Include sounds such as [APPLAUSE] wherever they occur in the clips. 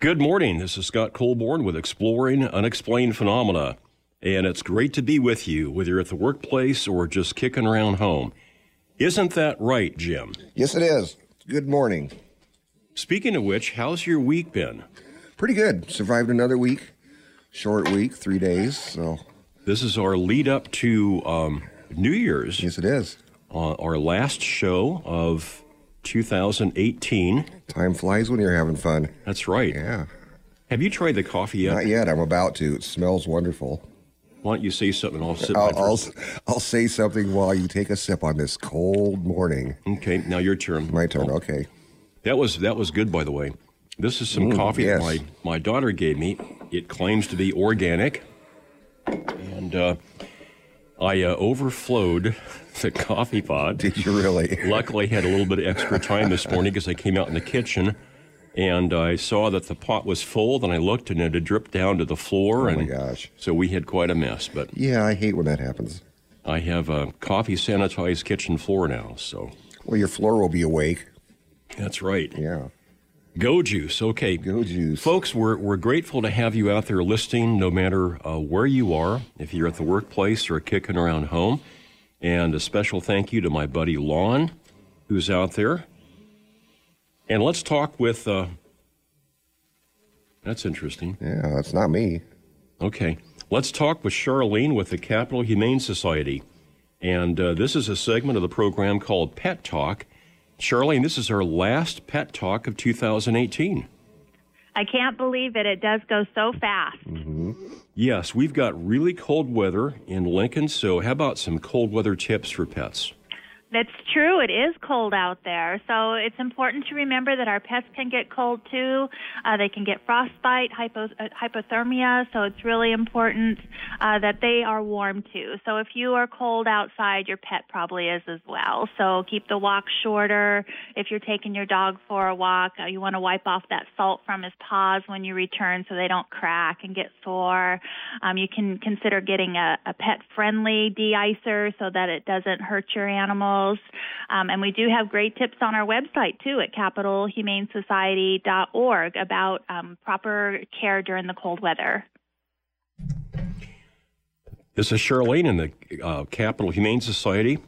Good morning. This is Scott Colborn with Exploring Unexplained Phenomena. And it's great to be with you, whether you're at the workplace or just kicking around home. Isn't that right, Jim? Yes, it is. Good morning. Speaking of which, how's your week been? Pretty good. Survived another week. Short week, three days. So, This is our lead up to um, New Year's, yes, it is. uh, our last show of 2018. Time flies when you're having fun. That's right. Yeah. Have you tried the coffee yet? Not yet. I'm about to. It smells wonderful. Why don't you say something? I'll sit. I'll, I'll. I'll say something while you take a sip on this cold morning. Okay, now your turn. My turn. Okay. That was that was good, by the way. This is some coffee yes. that my, my daughter gave me. It claims to be organic, and uh, I uh, overflowed the coffee pot. [LAUGHS] Did you really? Luckily, I had a little bit of extra time this morning because I came out in the kitchen, and I saw that the pot was full. Then I looked, and it had dripped down to the floor, Oh my and gosh. so we had quite a mess. But Yeah, I hate when that happens. I have a coffee sanitized kitchen floor now, so Well, your floor will be awake. that's right. Yeah. Go juice. Okay. Go juice. Folks, we're, we're grateful to have you out there listening no matter uh, where you are, if you're at the workplace or kicking around home. And a special thank you to my buddy Lon, who's out there. And let's talk with. Uh, that's interesting. Yeah, that's not me. Okay. Let's talk with Charlene with the Capital Humane Society. And uh, this is a segment of the program called Pet Talk. Charlene, this is our last Pet Talk of 2018. I can't believe it. It does go so fast. Yes, we've got really cold weather in Lincoln, so how about some cold weather tips for pets? That's true. It is cold out there. So it's important to remember that our pets can get cold too. Uh, they can get frostbite, hypo, uh, hypothermia. So it's really important uh, that they are warm too. So if you are cold outside, your pet probably is as well. So keep the walk shorter. If you're taking your dog for a walk, uh, you want to wipe off that salt from his paws when you return so they don't crack and get sore. Um, you can consider getting a, a pet friendly de-icer so that it doesn't hurt your Um, and we do have great tips on our website too at capitalhumanesociety.org about um, proper care during the cold weather. This is Charlene in the uh, Capital Humane Society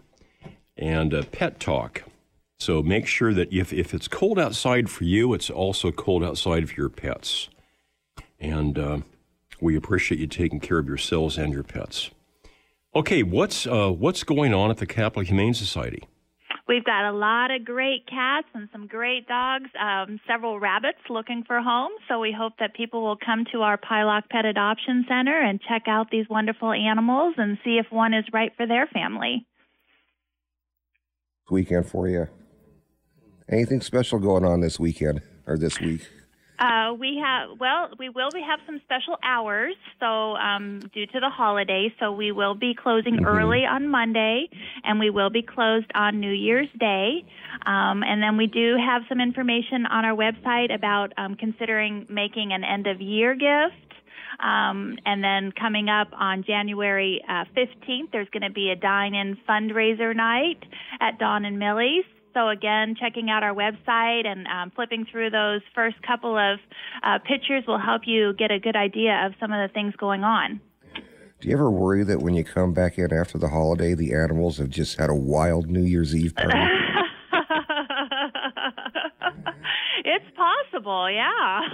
and uh, Pet Talk. So make sure that if, if it's cold outside for you, it's also cold outside for your pets. And uh, we appreciate you taking care of yourselves and your pets. Okay, what's uh, what's going on at the Capital Humane Society? We've got a lot of great cats and some great dogs, um, several rabbits looking for homes. So we hope that people will come to our Pieloch Pet Adoption Center and check out these wonderful animals and see if one is right for their family. Weekend for you. Anything special going on this weekend or this week? Uh, we have well, we will be have some special hours. So um, due to the holiday, so we will be closing early on Monday, and we will be closed on New Year's Day. Um, and then we do have some information on our website about um, considering making an end of year gift. Um, and then coming up on January uh, 15th, there's going to be a dine-in fundraiser night at Don and Millie's. So again, checking out our website and um, flipping through those first couple of uh, pictures will help you get a good idea of some of the things going on. Do you ever worry that when you come back in after the holiday, the animals have just had a wild New Year's Eve party? [LAUGHS] it's possible, yeah. [LAUGHS]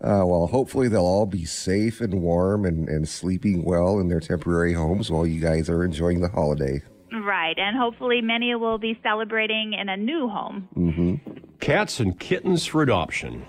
Uh, well, hopefully they'll all be safe and warm and, and sleeping well in their temporary homes while you guys are enjoying the holiday. Right, and hopefully many will be celebrating in a new home. Cats and kittens for adoption.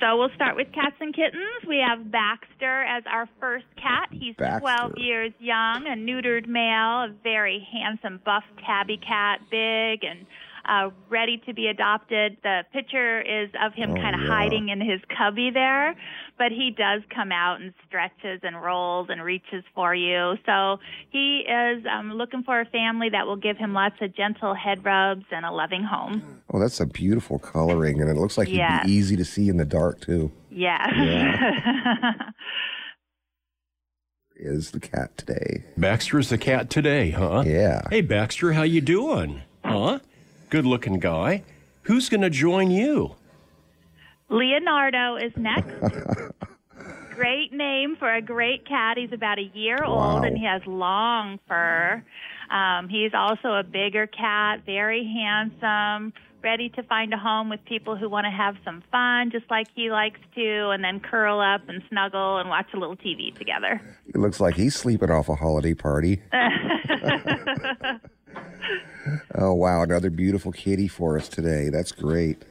So we'll start with cats and kittens. We have Baxter as our first cat. He's Baxter. 12 years young, a neutered male, a very handsome buff tabby cat, big and uh, ready to be adopted. The picture is of him Oh, kind of yeah. hiding in his cubby there, but he does come out and stretches and rolls and reaches for you. So he is um, looking for a family that will give him lots of gentle head rubs and a loving home. Oh, that's a beautiful coloring, and it looks like Yes. he'd be easy to see in the dark, too. Yes. [LAUGHS] Is the cat today? Baxter's the cat today, huh? Yeah. Hey, Baxter, how you doing? Huh? Good-looking guy. Who's going to join you? Leonardo is next. [LAUGHS] great name for a great cat. He's about a year old and he has long fur. Um, he's also a bigger cat, very handsome, ready to find a home with people who want to have some fun, just like he likes to, and then curl up and snuggle and watch a little TV together. It looks like he's sleeping off a holiday party. [LAUGHS] [LAUGHS] oh, wow. Another beautiful kitty for us today. That's great.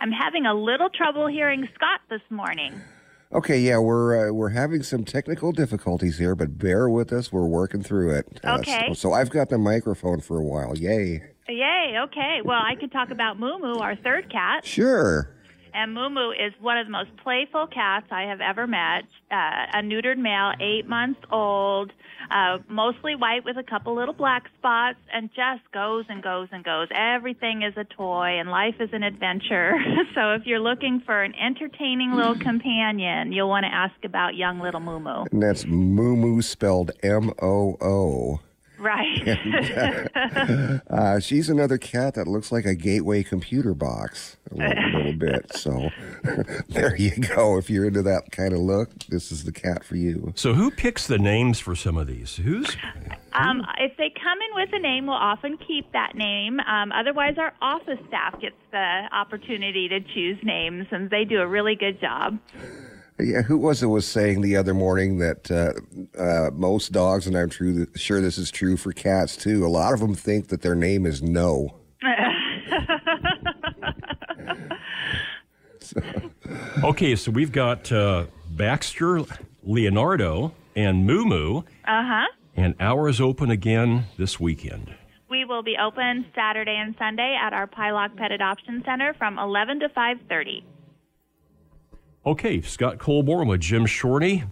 I'm having a little trouble hearing Scott this morning. Okay, yeah, we're uh, we're having some technical difficulties here, but bear with us. We're working through it. Uh, Okay. so, so I've got the microphone for a while. Yay. Yay, okay. Well, I could talk about Moo Moo, our third cat. Sure. And Moo Moo is one of the most playful cats I have ever met. Uh, a neutered male, eight months old, uh, mostly white with a couple little black spots, and just goes and goes and goes. Everything is a toy, and life is an adventure. [LAUGHS] so if you're looking for an entertaining little [LAUGHS] companion, you'll want to ask about young little Moo Moo. And that's Moo Moo spelled M O O. Right. [LAUGHS] Uh, she's another cat that looks like a gateway computer box a little, little bit. So [LAUGHS] there you go. If you're into that kind of look, this is the cat for you. So who picks the names for some of these? Who's Um, if they come in with a name, we'll often keep that name. Um, otherwise, our office staff gets the opportunity to choose names, and they do a really good job. Yeah, who was it was saying the other morning that uh, uh, most dogs, and I'm true, sure this is true for cats too. A lot of them think that their name is No. [LAUGHS] okay? So we've got uh, Baxter, Leonardo, and Moo Moo, Uh huh. and ours open again this weekend. We will be open Saturday and Sunday at our Pieloch Pet Adoption Center from 11 to 5:30. Okay, Scott Colborn with Jim Shorty.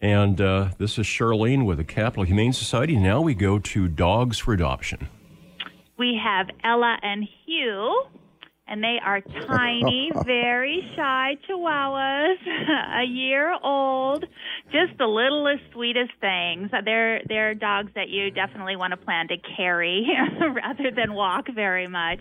And uh, this is Charlene with the Capital Humane Society. Now we go to Dogs for Adoption. We have Ella and Hugh, and they are tiny, [LAUGHS] very shy chihuahuas, [LAUGHS] a year old, just the littlest, sweetest things. They're they're dogs that you definitely want to plan to carry [LAUGHS] rather than walk very much.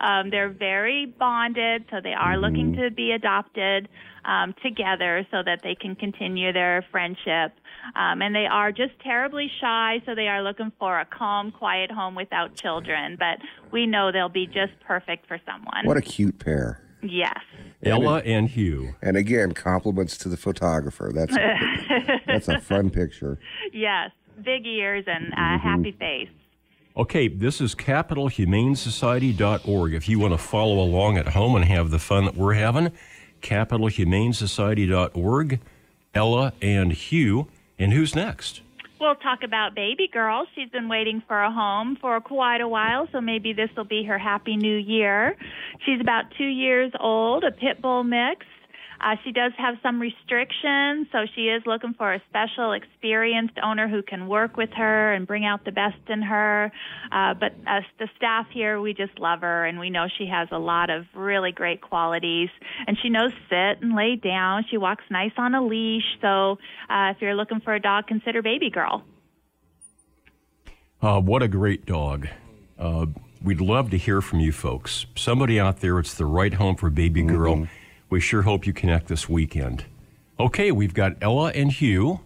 Um, they're very bonded, so they are looking to be adopted um, together so that they can continue their friendship. Um, and they are just terribly shy, so they are looking for a calm, quiet home without children. But we know they'll be just perfect for someone. What a cute pair. yes. Ella and Hugh. And again, compliments to the photographer. That's [LAUGHS] that's a fun picture. Yes. Big ears and a happy face. Okay, this is capitalhumanesociety.org. If you want to follow along at home and have the fun that we're having, capitalhumanesociety.org. Ella and Hugh. And who's next? We'll talk about baby girl. She's been waiting for a home for quite a while, so maybe this will be her happy new year. She's about two years old, a pit bull mix. Uh, she does have some restrictions, so she is looking for a special, experienced owner who can work with her and bring out the best in her. Uh, but as the staff here, we just love her, and we know she has a lot of really great qualities. And she knows sit and lay down. She walks nice on a leash. So uh, if you're looking for a dog, consider Baby Girl. Uh, what a great dog. Uh, we'd love to hear from you folks. Somebody out there, it's the right home for baby girl. We sure hope you connect this weekend. Okay, we've got Ella and Hugh,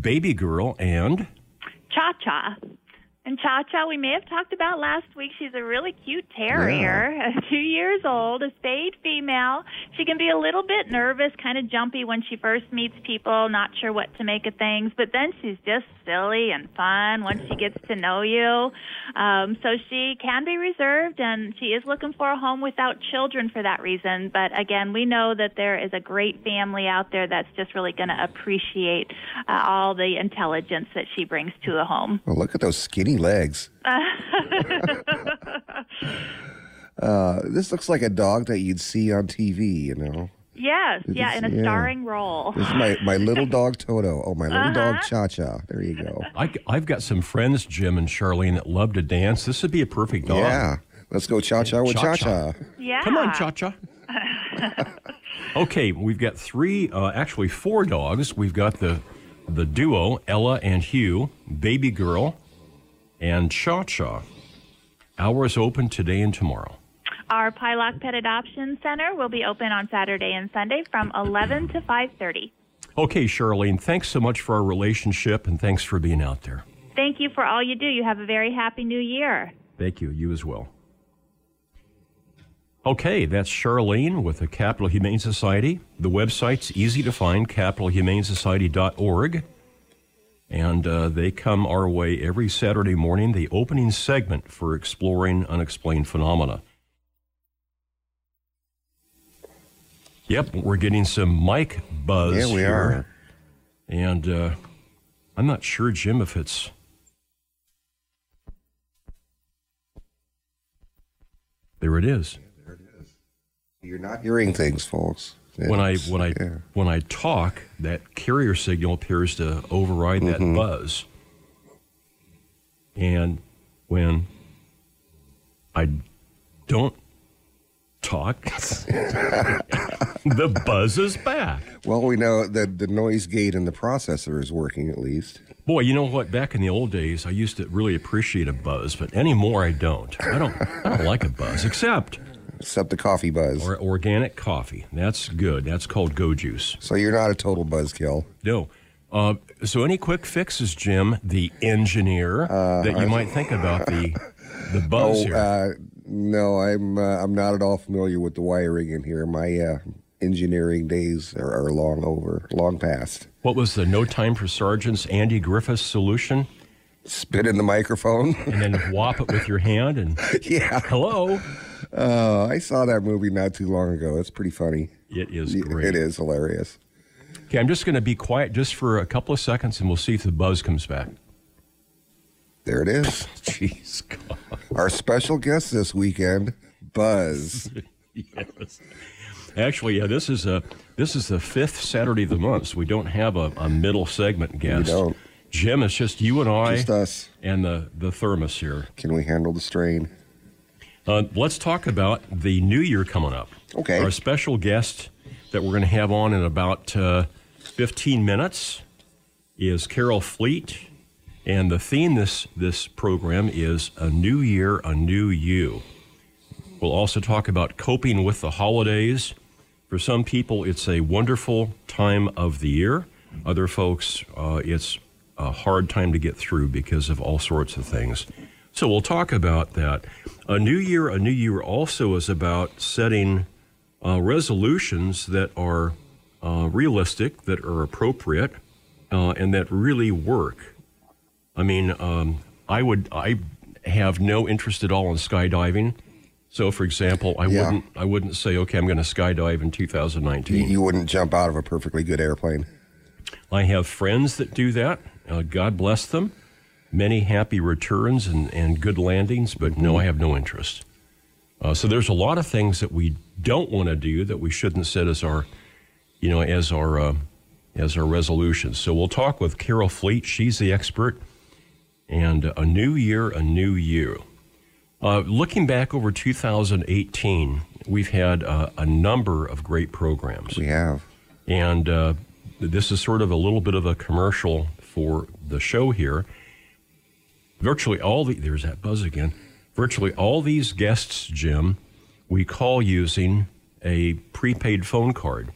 baby girl, and Cha Cha. And Cha Cha, we may have talked about last week. She's a really cute terrier, two [LAUGHS] years old, a spayed female. She can be a little bit nervous, kind of jumpy when she first meets people, not sure what to make of things. But then she's just silly and fun once she gets to know you. Um, so she can be reserved, and she is looking for a home without children for that reason. But again, we know that there is a great family out there that's just really going to appreciate uh, all the intelligence that she brings to the home. Well, look at those skinny legs. [LAUGHS] uh, this looks like a dog that you'd see on TV, you know. Yes, yeah, in a Yeah. starring role. This is my, my little [LAUGHS] dog Toto. Oh, my little dog Cha Cha. There you go. I, have got some friends, Jim and Charlene, that love to dance. This would be a perfect dog. Yeah. Let's go Cha Cha with Cha Cha-cha. Cha. Yeah. Come on, Cha Cha. [LAUGHS] okay, we've got three, uh, actually four dogs. We've got the the duo, Ella and Hugh, baby girl, and Cha Cha. Hours open today and tomorrow. Our Pieloch Pet Adoption Center will be open on Saturday and Sunday from 11 to 5:30. Okay, Charlene, thanks so much for our relationship and thanks for being out there. Thank you for all you do. You have a very happy new year. Thank you. You as well. Okay, that's Charlene with the Capital Humane Society. The website's easy to find, capitalhumanesociety.org. And uh, they come our way every Saturday morning, the opening segment for Exploring Unexplained Phenomena. Yep, we're getting some mic buzz. Yeah, we here. are. And uh, I'm not sure, Jim, if it's. There it is. You're not hearing things, folks. When I when I yeah. when I talk, that carrier signal appears to override that Mm-hmm. buzz. And when I don't talk, [LAUGHS] the buzz is back. Well, we know that the noise gate in the processor is working at least. Boy, you know what? Back in the old days, I used to really appreciate a buzz, but anymore I don't. I don't. I don't like a buzz, except Except the coffee buzz. or organic coffee. That's good. That's called Go Juice. So you're not a total buzzkill. No. Uh, so, any quick fixes, Jim, the engineer, that you might think about the the [LAUGHS] buzz Oh, here? uh, no, I'm uh, I'm not at all familiar with the wiring in here. My uh, engineering days are, are long over, long past. what was the No Time for Sergeants Andy Griffith's solution? Spit in the microphone. And then [LAUGHS] whop it with your hand and yeah. hello. Uh, I saw that movie not too long ago. It's pretty funny. It is great. It is hilarious. Okay, I'm just going to be quiet just for a couple of seconds, and we'll see if the buzz comes back. There it is. [LAUGHS] Jeez, God. Our special guest this weekend, Buzz. [LAUGHS] yes. Actually, yeah, this is a this is the fifth Saturday of the month. So we don't have a, a middle segment guest. don't. Jim, it's just you and I Just us. and the the thermos here. Can we handle the strain? Uh, let's talk about the new year coming up. Okay. Our special guest that we're going to have on in about uh, 15 minutes is Carol Fleet, and the theme this this program is a new year, a new you. We'll also talk about coping with the holidays. For some people, it's a wonderful time of the year. Other folks, uh, it's a hard time to get through because of all sorts of things. So we'll talk about that. A new year, a new year also is about setting uh, resolutions that are uh, realistic, that are appropriate, uh, and that really work. I mean, um, I would, I have no interest at all in skydiving. So, for example, I Yeah. wouldn't, I wouldn't say, okay, I'm going to skydive in You, 2019. you wouldn't jump out of a perfectly good airplane. I have friends that do that. Uh, God bless them. Many happy returns and, and good landings, but no, I have no interest. Uh, so there's a lot of things that we don't want to do that we shouldn't set as our, you know, as our uh, as our resolutions. So we'll talk with Carol Fleet. She's the expert. And a new year, a new you. Uh, looking back over 2018, we've had uh, a number of great programs. We have. And uh, this is sort of a little bit of a commercial for the show here. Virtually all the there's that buzz again. Virtually all these guests, Jim, we call using a prepaid phone card.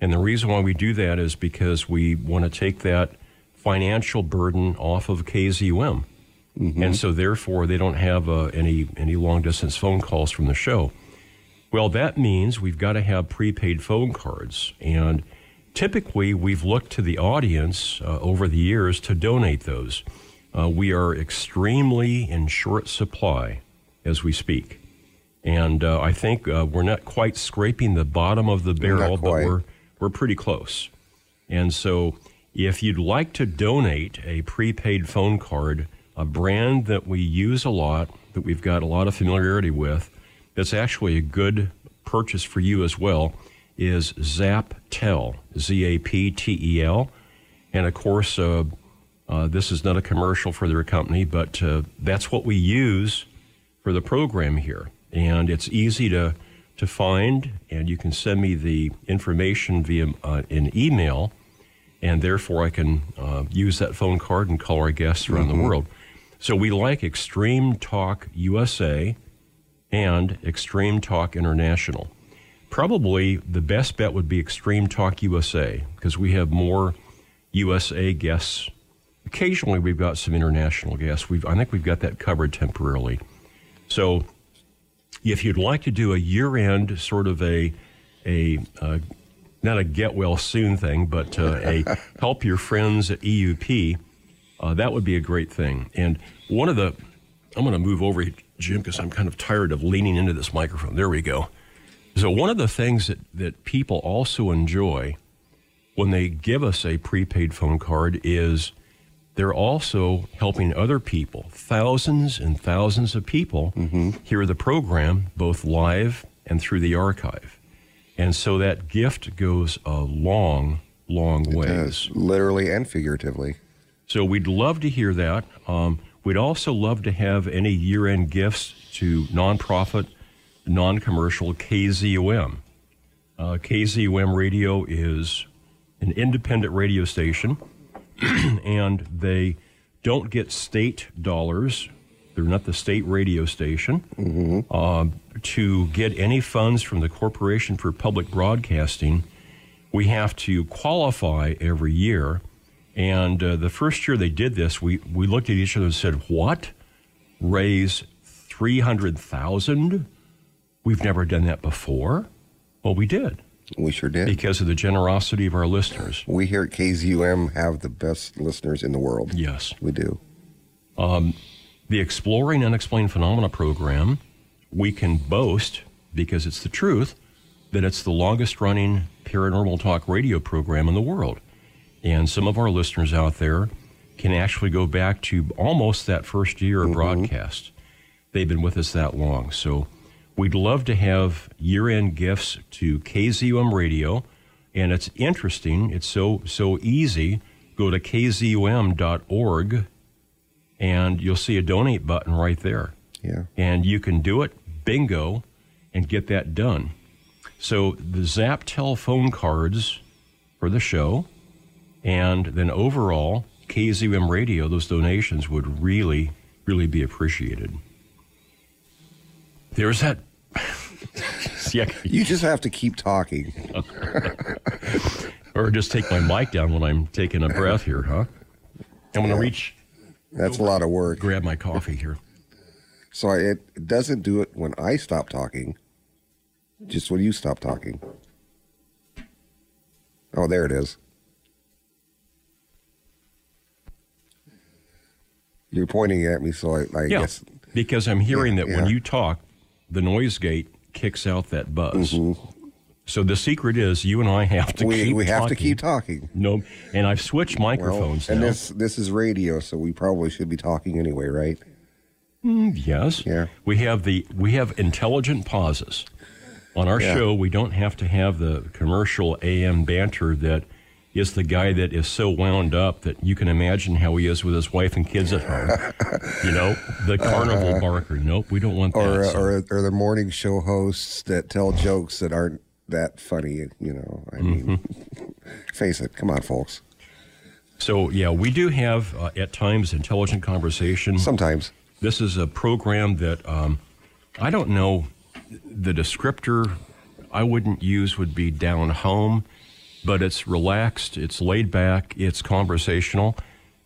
And the reason why we do that is because we want to take that financial burden off of KZUM. And so therefore they don't have uh, any any long distance phone calls from the show. Well, that means we've got to have prepaid phone cards. And typically, we've looked to the audience uh, over the years to donate those. Uh, we are extremely in short supply as we speak. And uh, I think uh, we're not quite scraping the bottom of the barrel, but we're, we're pretty close. And so, if you'd like to donate a prepaid phone card, a brand that we use a lot, that we've got a lot of familiarity with, that's actually a good purchase for you as well, is ZapTel, Z A P T E L. And of course, uh, uh, this is not a commercial for their company, but uh, that's what we use for the program here. And it's easy to, to find, and you can send me the information via uh, an email, and therefore I can uh, use that phone card and call our guests around the world. So we like Extreme Talk USA and Extreme Talk International. Probably the best bet would be Extreme Talk USA because we have more USA guests. Occasionally, we've got some international guests. We've, I think we've got that covered temporarily. So, if you'd like to do a year-end sort of a a uh, not a get well soon thing, but uh, a [LAUGHS] help your friends at EUP, uh, that would be a great thing. And one of the, I'm going to move over, Jim, because I'm kind of tired of leaning into this microphone. There we go. So, one of the things that, that people also enjoy when they give us a prepaid phone card is they're also helping other people, thousands and thousands of people, Mm-hmm. hear the program both live and through the archive. And so that gift goes a long, long ways. Yes, literally and figuratively. So we'd love to hear that. Um, we'd also love to have any year end gifts to nonprofit, non commercial KZUM. Uh, KZUM Radio is an independent radio station, [CLEARS THROAT] and they don't get state dollars. They're not the state radio station. Um, to get any funds from the Corporation for Public Broadcasting, we have to qualify every year. And uh, the first year they did this, we, we looked at each other and said, What? Raise 300000 We've never done that before. Well, we did We sure did. because of the generosity of our listeners. We here at KZUM have the best listeners in the world. Yes. We do. Um, the Exploring Unexplained Phenomena program, we can boast, because it's the truth, that it's the longest running paranormal talk radio program in the world. And some of our listeners out there can actually go back to almost that first year of mm-hmm. broadcast. They've been with us that long. So we'd love to have year end gifts to KZUM Radio. And it's interesting, it's so so easy. Go to kzum.org and you'll see a donate button right there. Yeah. And you can do it, bingo, and get that done. So the Zaptel phone cards for the show, and then overall, KZUM Radio, those donations would really, really be appreciated. There's that. [LAUGHS] yeah, You just have to keep talking. or just take my mic down when I'm taking a breath here, huh? I'm going to reach, That's a lot of work. grab my coffee here. So it doesn't do it when I stop talking, just when you stop talking. Oh, there it is. You're pointing at me, so I, I Yeah, guess because I'm hearing Yeah, that when you talk, the noise gate kicks out that buzz. So the secret is you and I have to Mm-hmm. we, keep we have to talking. keep talking. No, and I've switched Well, microphones and now. this this is radio, so we probably should be talking anyway, right? yes. Yeah. We have the we have intelligent pauses. On our Yeah. show, we don't have to have the commercial AM banter that is the guy that is so wound up that you can imagine how he is with his wife and kids at home. you know, the carnival barker. Nope, we don't want that. Or, uh, So- or or the morning show hosts that tell jokes that aren't that funny. You know, I mean, Mm-hmm. [LAUGHS] face it. Come on, folks. So yeah, we do have uh, at times intelligent conversation. Sometimes. This is a program that um, I don't know the descriptor I wouldn't use would be down home, but it's relaxed, it's laid back, it's conversational.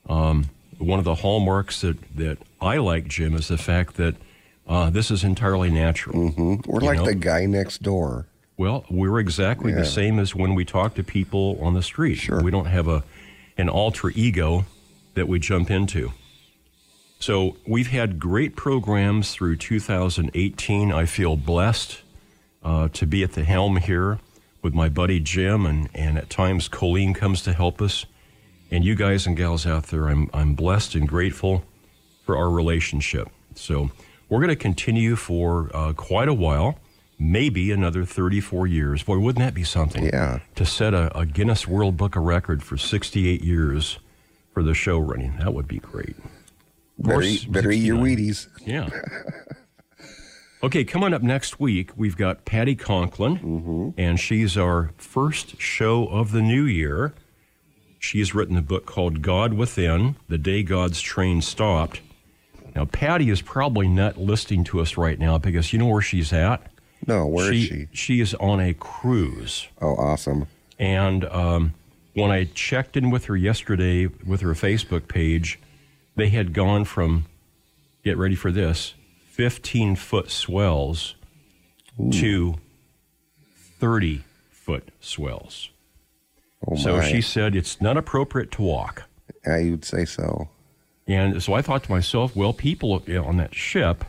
Um, one of the hallmarks that, that I like, Jim, is the fact that uh, this is entirely natural. We're You like know? the guy next door. Well, we're exactly Yeah. the same as when we talk to people on the street. Sure. We don't have a an alter ego that we jump into. So we've had great programs through 2018. I feel blessed uh, to be at the helm here with my buddy Jim, and, and at times Colleen comes to help us. And you guys and gals out there, I'm, I'm blessed and grateful for our relationship. So we're going to continue for uh, quite a while, maybe another 34 years. Boy, wouldn't that be something? Yeah. To set a, a Guinness World Book of Record for 68 years for the show running. That would be great. Better, Or eat, better eat your Wheaties. Yeah. [LAUGHS] Okay, coming up next week, we've got Patti Conklin, and she's our first show of the new year. She's written a book called God Within The Day God's Train Stopped. Now, Patti is probably not listening to us right now because you know where she's at? No, where is she, she? She is on a cruise. Oh, awesome. And um, when I checked in with her yesterday with her Facebook page, they had gone from, get ready for this, 15 foot swells to 30 foot swells. Oh, So she said it's not appropriate to walk. I would say so. And so I thought to myself, well, people on that ship,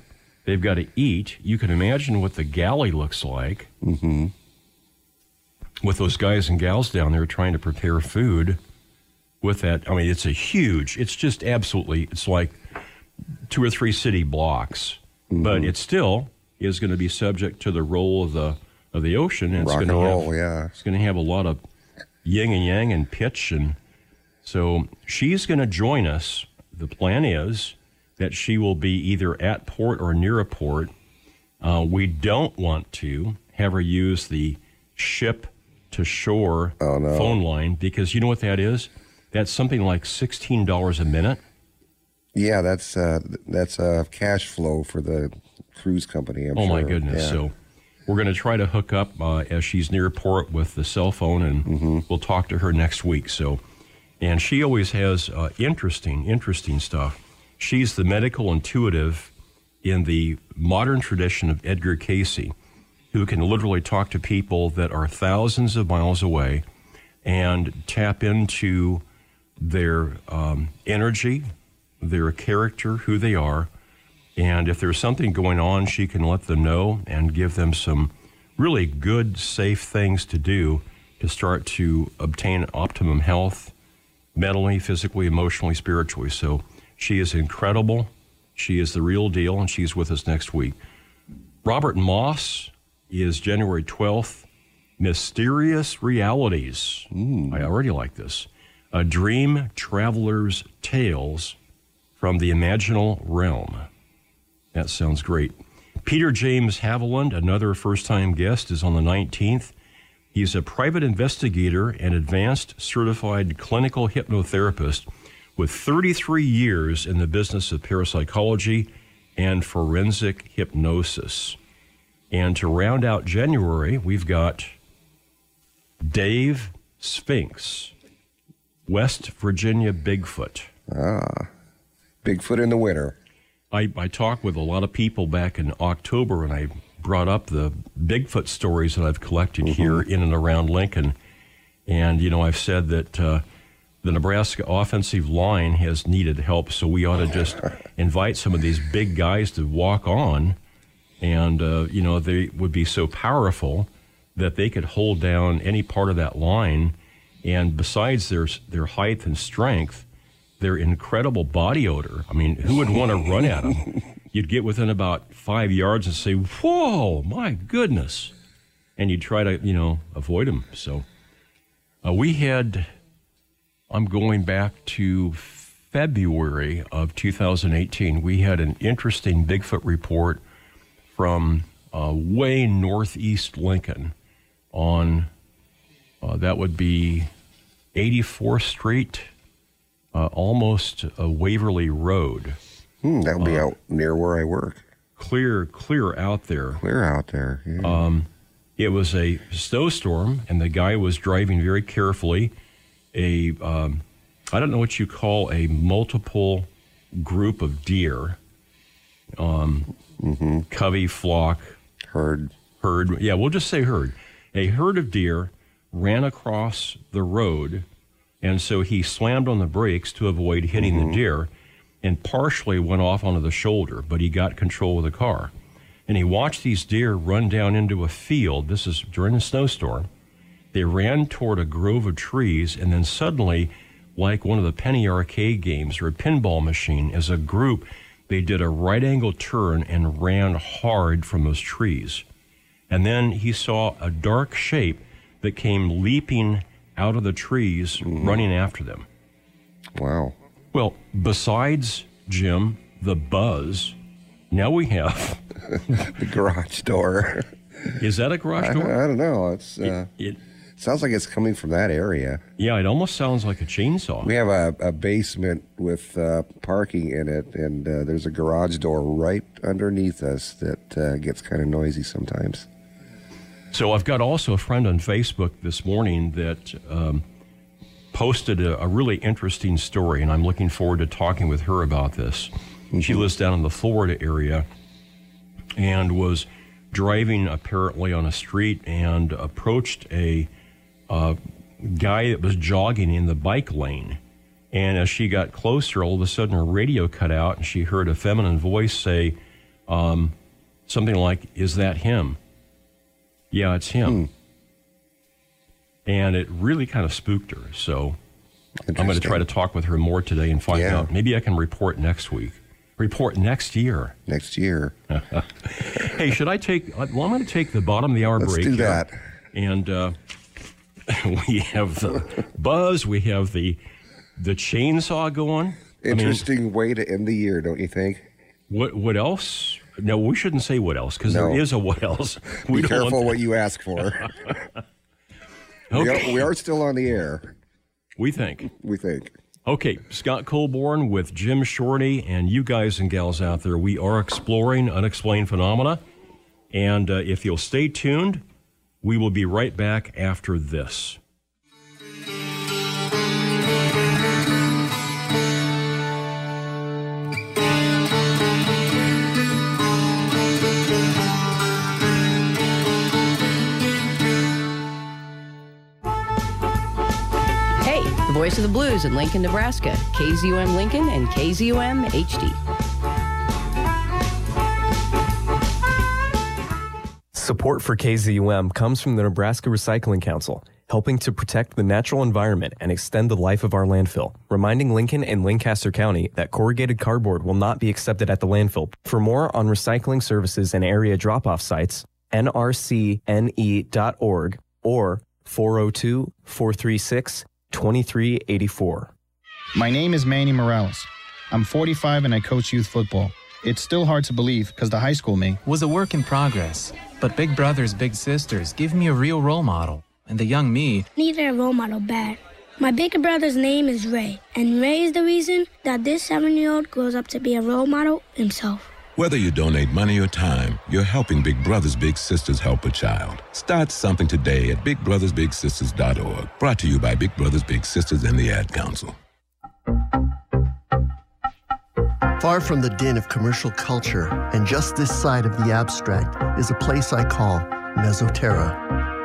they've got to eat. You can imagine what the galley looks like Mm-hmm. with those guys and gals down there trying to prepare food with that. I mean, it's a huge, it's just absolutely, it's like two or three city blocks, Mm-hmm. but it still is going to be subject to the roll of the of the ocean. And Rock it's and going to roll, have, yeah. It's going to have a lot of yin and yang and pitch and so she's going to join us. The plan is that she will be either at port or near a port. Uh, we don't want to have her use the ship to shore Oh, no. phone line because you know what that is? That's something like $16 a minute. Yeah, that's uh, that's uh, cash flow for the cruise company. I'm oh, my goodness. Yeah. So we're going to try to hook up uh, as she's near port with the cell phone and Mm-hmm. we'll talk to her next week. So, and she always has uh, interesting, interesting stuff. She's the medical intuitive in the modern tradition of Edgar Cayce, who can literally talk to people that are thousands of miles away and tap into their um, energy, their character, who they are. And if there's something going on, she can let them know and give them some really good, safe things to do to start to obtain optimum health mentally, physically, emotionally, spiritually. So she is incredible. She is the real deal, and she's with us next week. Robert Moss is January 12th. Mysterious Realities. Hmm. I already like this. A Dream Traveler's Tales from the Imaginal Realm. That sounds great. Peter James Haviland, another first time guest, is on the 19th. He's a private investigator and advanced certified clinical hypnotherapist with 33 years in the business of parapsychology and forensic hypnosis. And to round out January, we've got Dave Sphinx, West Virginia Bigfoot. Ah. Bigfoot in the winter. I, I talked with a lot of people back in October and I brought up the Bigfoot stories that I've collected here in and around Lincoln. And, you know, I've said that uh, the Nebraska offensive line has needed help, so we ought to just [LAUGHS] invite some of these big guys to walk on. And, uh, you know, they would be so powerful that they could hold down any part of that line. And besides their, their height and strength, their incredible body odor. I mean, who would want to run at them? [LAUGHS] You'd get within about five yards and say, "Whoa, my goodness!" and you'd try to, you know, avoid them. So uh, we had. I'm going back to February of 2018. We had an interesting Bigfoot report from uh, way northeast Lincoln on uh, that would be 84th Street, uh, almost a Waverly Road. Hmm, that would be Uh, out near where I work. Clear, clear out there. Clear out there. Yeah. Um, It was a snowstorm, and the guy was driving very carefully. A, um, I don't know what you call a multiple group of deer, um, covey, flock, herd, herd. Yeah, we'll just say herd. A herd of deer ran across the road, and so he slammed on the brakes to avoid hitting the mm-hmm. deer and partially went off onto the shoulder, but he got control of the car. And he watched these deer run down into a field. This is during a snowstorm. They ran toward a grove of trees, and then suddenly, like one of the penny arcade games or a pinball machine, as a group, they did a right angle turn and ran hard from those trees. And then he saw a dark shape that came leaping out of the trees, running after them. Wow. Well, besides Jim, the buzz, now we have. [LAUGHS] The garage door. Is that a garage door? I don't know. It's uh, It, Sounds like it's coming from that area. Yeah, it almost sounds like a chainsaw. We have a, a basement with uh, parking in it, and uh, there's a garage door right underneath us that uh, gets kind of noisy sometimes. So I've got also a friend on Facebook this morning that um, posted a, a, really interesting story, and I'm looking forward to talking with her about this. Mm-hmm. She lives down in the Florida area and was driving apparently on a street and approached a a guy that was jogging in the bike lane. And as she got closer, all of a sudden her radio cut out and she heard a feminine voice say um, something like, Is that him? Yeah, it's him. Hmm. And it really kind of spooked her. So I'm going to try to talk with her more today and find yeah. out. Maybe I can report next week. Report next year. Next year. [LAUGHS] hey, should I take? Well, I'm going to take the bottom of the hour Let's break. Let's do that. And uh, [LAUGHS] we have the buzz. We have the the chainsaw going. Interesting I mean, way to end the year, don't you think? What what else? No, we shouldn't say what else because no. there is a what else. [LAUGHS] We Be careful what you ask for. okay. [LAUGHS] we, are, we are still on the air. We think. We think. Okay, Scott Colborn with Jim Shorty, and you guys and gals out there, we are exploring unexplained phenomena. And uh, if you'll stay tuned, we will be right back after this. Voice of the blues in Lincoln, Nebraska. KZUM Lincoln and KZUM HD. Support for KZUM comes from the Nebraska Recycling Council, helping to protect the natural environment and extend the life of our landfill, reminding Lincoln and Lancaster County that corrugated cardboard will not be accepted at the landfill. For more on recycling services and area drop off sites, nrcne.org or 402 436 2384. My name is Manny Morales. I'm 45 and I coach youth football. It's still hard to believe because the high school me was a work in progress. But big brothers, big sisters give me a real role model. And the young me needed a role model bad. My big brother's name is Ray, and Ray is the reason that this seven year old grows up to be a role model himself. Whether you donate money or time, you're helping Big Brothers Big Sisters help a child. Start something today at bigbrothersbigsisters.org. Brought to you by Big Brothers Big Sisters and the Ad Council. Far from the din of commercial culture, and just this side of the abstract, is a place I call Mesoterra.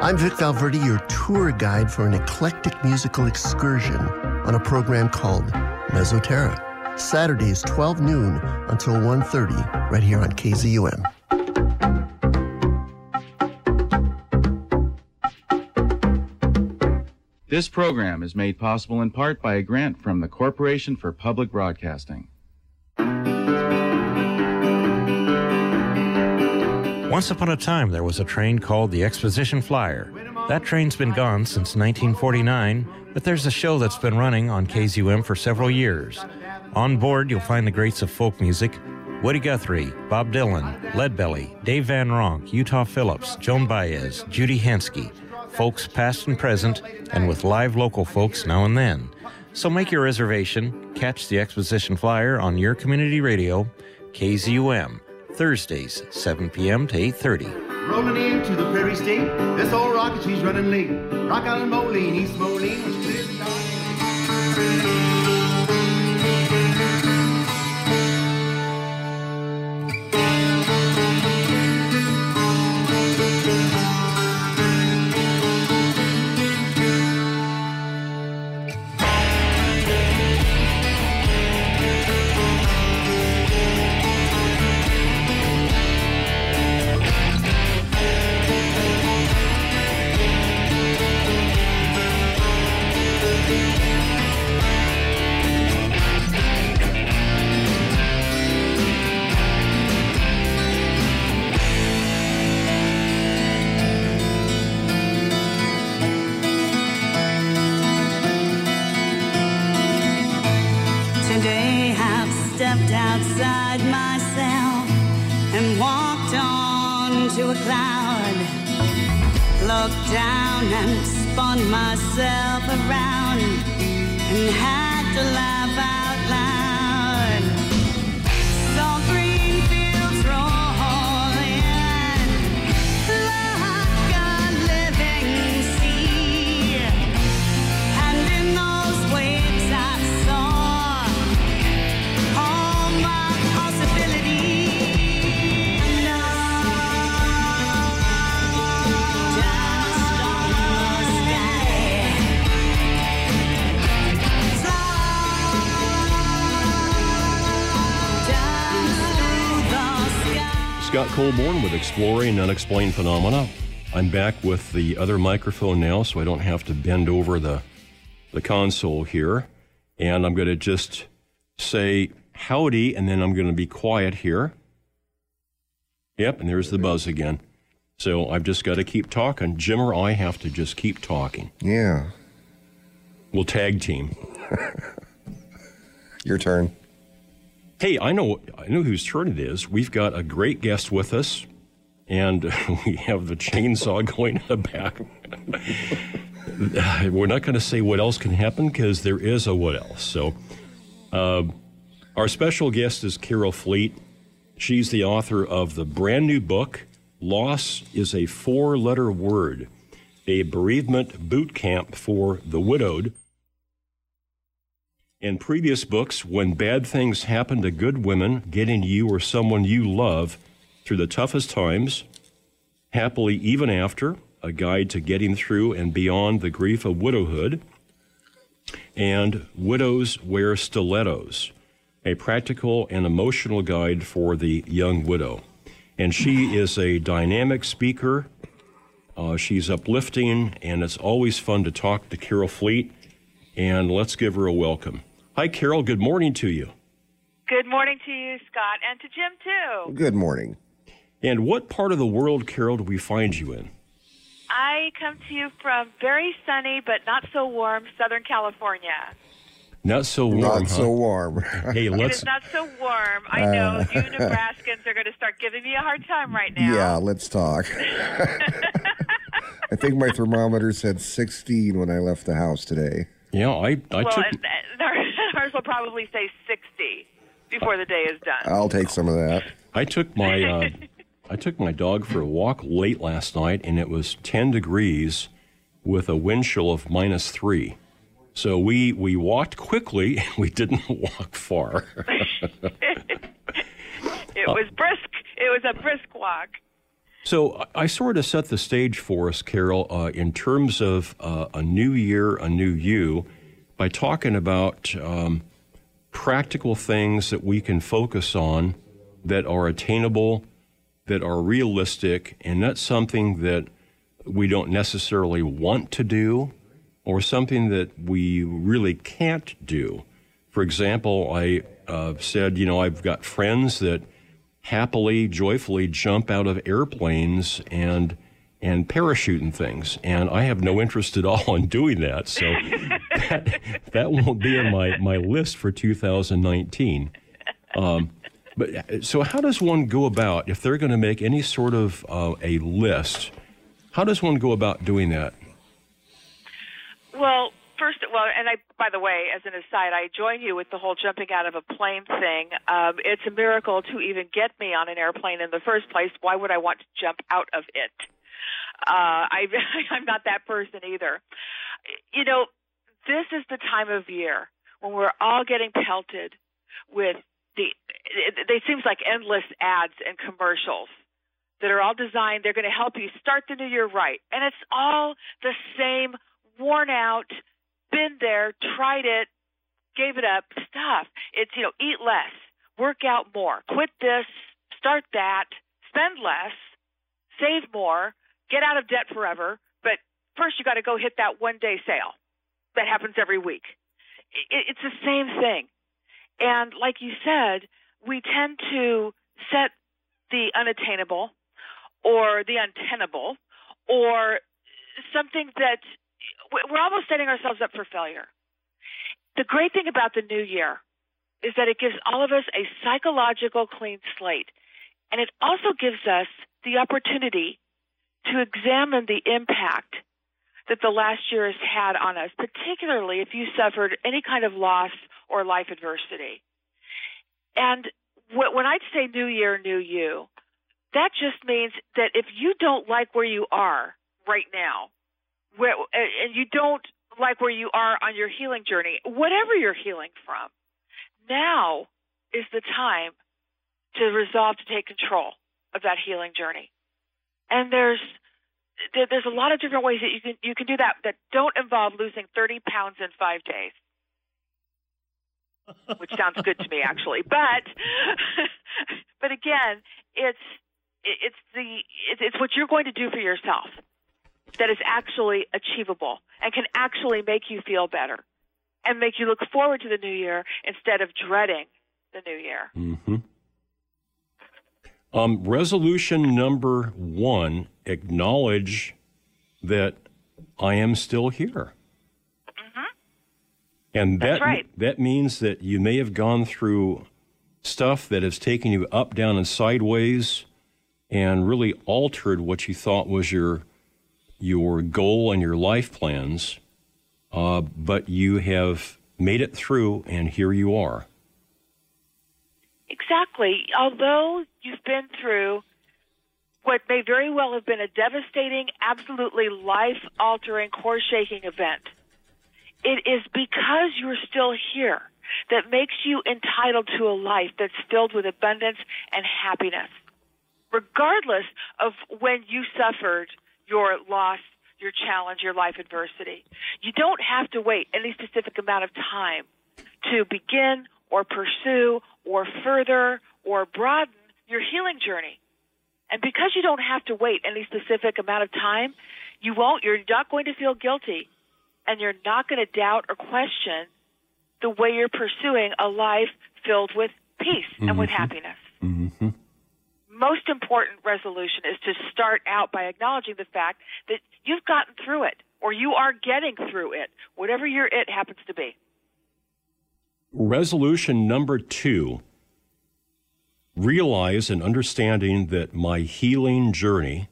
I'm Vic Valverde, your tour guide for an eclectic musical excursion on a program called Mesoterra. Saturdays 12 noon until 1.30 right here on KZUM. This program is made possible in part by a grant from the Corporation for Public Broadcasting. Once upon a time, there was a train called the Exposition Flyer. That train's been gone since 1949, but there's a show that's been running on KZUM for several years. On board, you'll find the greats of folk music Woody Guthrie, Bob Dylan, Leadbelly, Dave Van Ronk, Utah Phillips, Joan Baez, Judy Henske, folks past and present, and with live local folks now and then. So make your reservation, catch the Exposition Flyer on your community radio, KZUM Thursdays, 7 p.m. to 8.30. Rolling into the Prairie State, this old rocket, she's running late. Rock Island Moline, East Moline, which is Colborn with Exploring Unexplained Phenomena. I'm back with the other microphone now, so I don't have to bend over the, the console here. And I'm going to just say howdy, and then I'm going to be quiet here. Yep, and there's the buzz again. So I've just got to keep talking. Jim or I have to just keep talking. Yeah. We'll tag team. [LAUGHS] Your turn. Hey, I know I know whose turn it is. We've got a great guest with us, and [LAUGHS] we have the chainsaw [LAUGHS] going in the back. [LAUGHS] We're not going to say what else can happen because there is a what else. So, uh, our special guest is Carol Fleet. She's the author of the brand new book, Loss is a Four Letter Word, a bereavement boot camp for the widowed. In previous books, when bad things happen to good women, getting you or someone you love through the toughest times, happily even after, a guide to getting through and beyond the grief of widowhood, and Widows Wear Stilettos, a practical and emotional guide for the young widow. And she is a dynamic speaker. Uh, she's uplifting, and it's always fun to talk to Carol Fleet. And let's give her a welcome. Hi, Carol. Good morning to you. Good morning to you, Scott, and to Jim, too. Good morning. And what part of the world, Carol, do we find you in? I come to you from very sunny but not so warm Southern California. Not so warm. Not huh? so warm. hey, [LAUGHS] It let's. is not so warm. I know Uh, you [LAUGHS] Nebraskans are going to start giving me a hard time right now. Yeah, let's talk. [LAUGHS] I think my thermometer said 16 when I left the house today. Yeah, I, I well, took. and, and ours, ours will probably say 60 before the day is done. I'll take some of that. I took my uh, [LAUGHS] I took my dog for a walk late last night, and it was ten degrees with a wind chill of minus three. So we we walked quickly. [LAUGHS] We didn't [LAUGHS] walk far. It was brisk. It was a brisk walk. so I- I sort of set the stage for us, Carol, uh, in terms of uh, a new year, a new you, by talking about um, practical things that we can focus on that are attainable, that are realistic, and not something that we don't necessarily want to do or something that we really can't do. For example, I uh, said, you know, I've got friends that happily, joyfully jump out of airplanes and and parachuting things, and I have no interest at all [LAUGHS] in doing that. So that, that won't be on my, my list for 2019. Um, but so, how does one go about if they're going to make any sort of uh, a list? How does one go about doing that? Well, first, well, and I, by the way, as an aside, I join you with the whole jumping out of a plane thing. Um, it's a miracle to even get me on an airplane in the first place. Why would I want to jump out of it? Uh, I, [LAUGHS] I'm not that person either. You know, this is the time of year when we're all getting pelted with the. It, it seems like endless ads and commercials that are all designed. They're going to help you start the new year right, and it's all the same worn out, been there, tried it, gave it up stuff. It's, you know, eat less, work out more, quit this, start that, spend less, save more, get out of debt forever. But first, you got to go hit that one day sale that happens every week. It's the same thing. And like you said, we tend to set the unattainable or the untenable or something that we're almost setting ourselves up for failure. The great thing about the new year is that it gives all of us a psychological clean slate. And it also gives us the opportunity to examine the impact that the last year has had on us, particularly if you suffered any kind of loss or life adversity. And when I say new year, new you, that just means that if you don't like where you are right now, where, and you don't like where you are on your healing journey, whatever you're healing from, now is the time to resolve to take control of that healing journey. And there's there- there's a lot of different ways that you can you can do that that don't involve losing 30 pounds in five days. Which sounds good to me, actually, but [LAUGHS] but again, it's it's the it's, what you're going to do for yourself that is actually achievable and can actually make you feel better and make you look forward to the new year instead of dreading the new year. hmm Um, resolution number one acknowledge that I am still here. And that, right. that means that you may have gone through stuff that has taken you up, down, and sideways and really altered what you thought was your, your goal and your life plans. Uh, but you have made it through, and here you are. Exactly. Although you've been through what may very well have been a devastating, absolutely life altering, core shaking event, it is because you're still here that makes you entitled to a life that's filled with abundance and happiness. Regardless of when you suffered your loss, your challenge, your life adversity, you don't have to wait any specific amount of time to begin or pursue or further or broaden your healing journey. And because you don't have to wait any specific amount of time, you won't, you're not going to feel guilty and you're not going to doubt or question the way you're pursuing a life filled with peace and with Mhm. happiness. Mm-hmm. Most important resolution is to start out by acknowledging the fact that you've gotten through it or you are getting through it, whatever your it happens to be. Resolution number two realize and understanding that my healing journey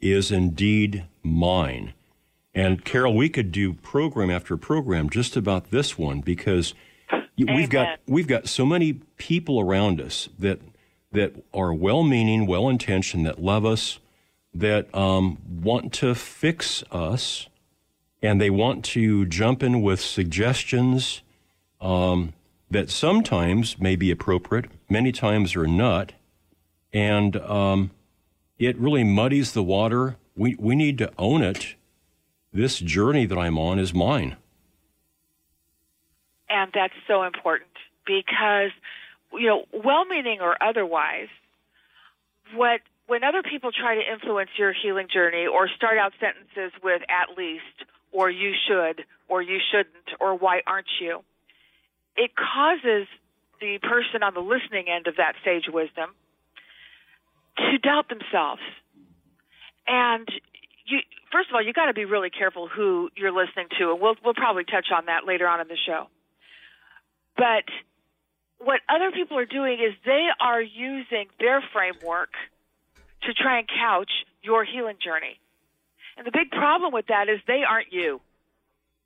is indeed mine. And Carol, we could do program after program just about this one because y- we've got we've got so many people around us that that are well-meaning, well-intentioned, that love us, that um, want to fix us, and they want to jump in with suggestions um, that sometimes may be appropriate, many times are not, and um, it really muddies the water. We we need to own it. This journey that I'm on is mine. And that's so important because, you know, well meaning or otherwise, what when other people try to influence your healing journey or start out sentences with at least or you should or you shouldn't or why aren't you, it causes the person on the listening end of that sage wisdom to doubt themselves. And you first of all, you got to be really careful who you're listening to, and we'll we'll probably touch on that later on in the show. But what other people are doing is they are using their framework to try and couch your healing journey. And the big problem with that is they aren't you.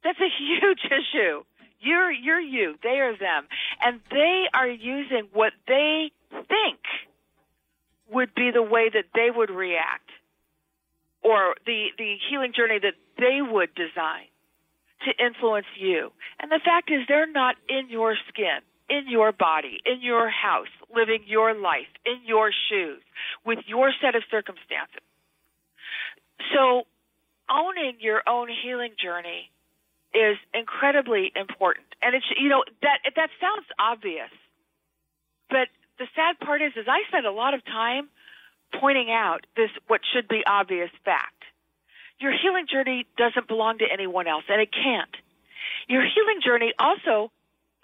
That's a [LAUGHS] huge issue. You're you're you. They are them. And they are using what they think would be the way that they would react or the, the healing journey that they would design to influence you. And the fact is, they're not in your skin, in your body, in your house, living your life, in your shoes, with your set of circumstances. So, owning your own healing journey is incredibly important. And it's, you know, that, that sounds obvious. But the sad part is, is I spend a lot of time pointing out this what should be obvious fact. Your healing journey doesn't belong to anyone else, and it can't. Your healing journey also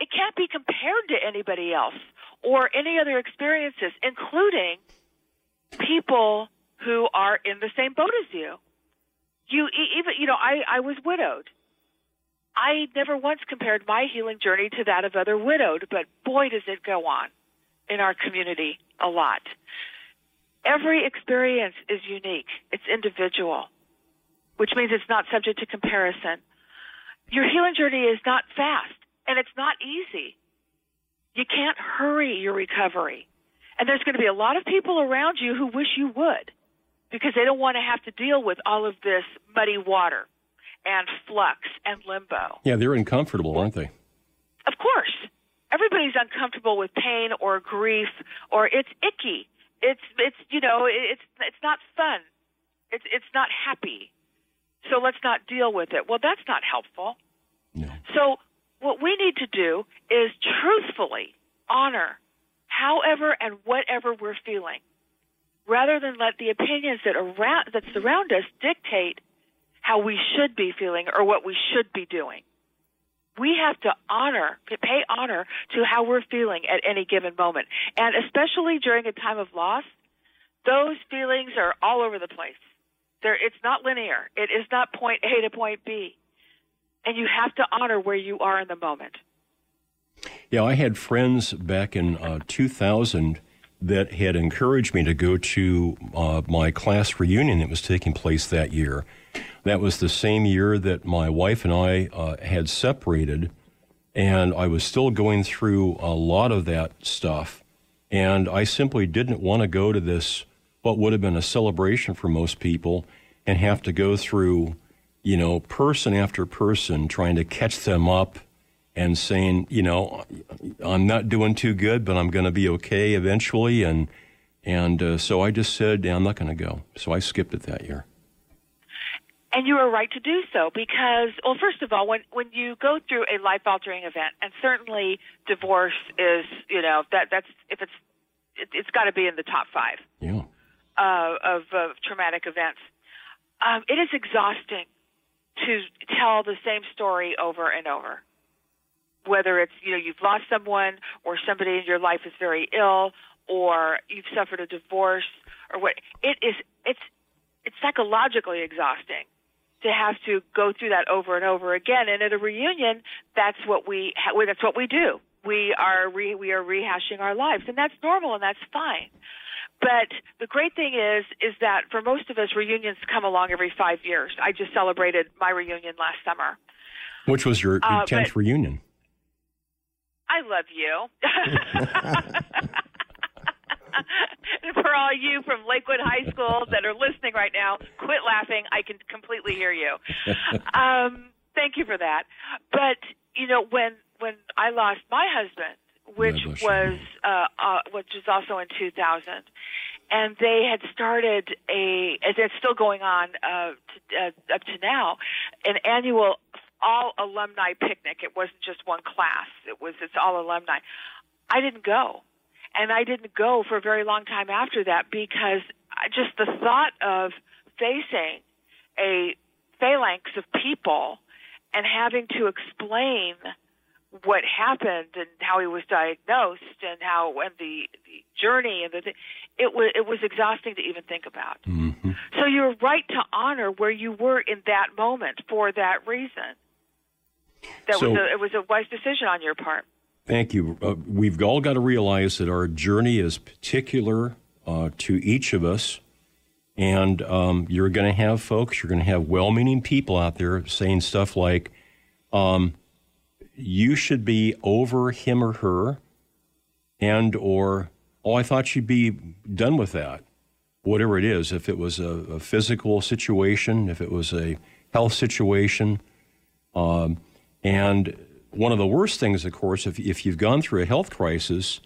it can't be compared to anybody else or any other experiences, including people who are in the same boat as you. You even you know I I was widowed. I never once compared my healing journey to that of other widowed, but boy does it go on in our community a lot. Every experience is unique. It's individual, which means it's not subject to comparison. Your healing journey is not fast and it's not easy. You can't hurry your recovery. And there's going to be a lot of people around you who wish you would because they don't want to have to deal with all of this muddy water and flux and limbo. Yeah, they're uncomfortable, aren't they? Of course. Everybody's uncomfortable with pain or grief or it's icky. It's it's you know, it's it's not fun. It's it's not happy. So let's not deal with it. Well, that's not helpful. So what we need to do is truthfully honor however and whatever we're feeling rather than let the opinions that around that surround us dictate how we should be feeling or what we should be doing. We have to honor, pay honor to how we're feeling at any given moment. And especially during a time of loss, those feelings are all over the place. They're, it's not linear. It is not point A to point B. And you have to honor where you are in the moment. Yeah, I had friends back in uh, 2000 that had encouraged me to go to uh, my class reunion that was taking place that year. That was the same year that my wife and I uh, had separated, and I was still going through a lot of that stuff. And I simply didn't want to go to this, what would have been a celebration for most people, and have to go through, you know, person after person trying to catch them up and saying, you know, I'm not doing too good, but I'm going to be okay eventually. And and uh, so I just said, yeah, I'm not going to go. So I skipped it that year. And you are right to do so because, well, first of all, when when you go through a life altering event, and certainly divorce is, you know, that that's if it's it, it's got to be in the top five Yeah. uh, of, of traumatic events. Um, it is exhausting to tell the same story over and over. Whether it's you know you've lost someone, or somebody in your life is very ill, or you've suffered a divorce, or what it is, it's it's psychologically exhausting to have to go through that over and over again. And at a reunion, that's what we ha- well, that's what we do. We are re- we are rehashing our lives, and that's normal and that's fine. But the great thing is, is that for most of us, reunions come along every five years. I just celebrated my reunion last summer. Which was your, Uh, 10th reunion? I love you. [LAUGHS] [LAUGHS] [LAUGHS] For all you from Lakewood High School that are listening right now, quit laughing. I can completely hear you. [LAUGHS] Um, thank you for that. But you know, when when I lost my husband, which was uh, uh, which was also in 2000, and they had started a, as it's still going on uh, to, uh, up to now, an annual all alumni picnic. It wasn't just one class; it was it's all alumni. I didn't go, and I didn't go for a very long time after that because I, just the thought of facing a phalanx of people and having to explain what happened and how he was diagnosed and how and the, the journey and the it was it was exhausting to even think about. Mm-hmm. So you're right to honor where you were in that moment for that reason. That So- was a, it was a wise decision on your part. Thank you. Uh, we've all got to realize that our journey is particular uh, to each of us. And um, you're going to have folks, you're going to have well meaning people out there saying stuff like, um, you should be over him or her, and or, oh, I thought you'd be done with that. Whatever it is, if it was a, a physical situation, if it was a health situation. Um, and one of the worst things, of course, if, if you've gone through a health crisis,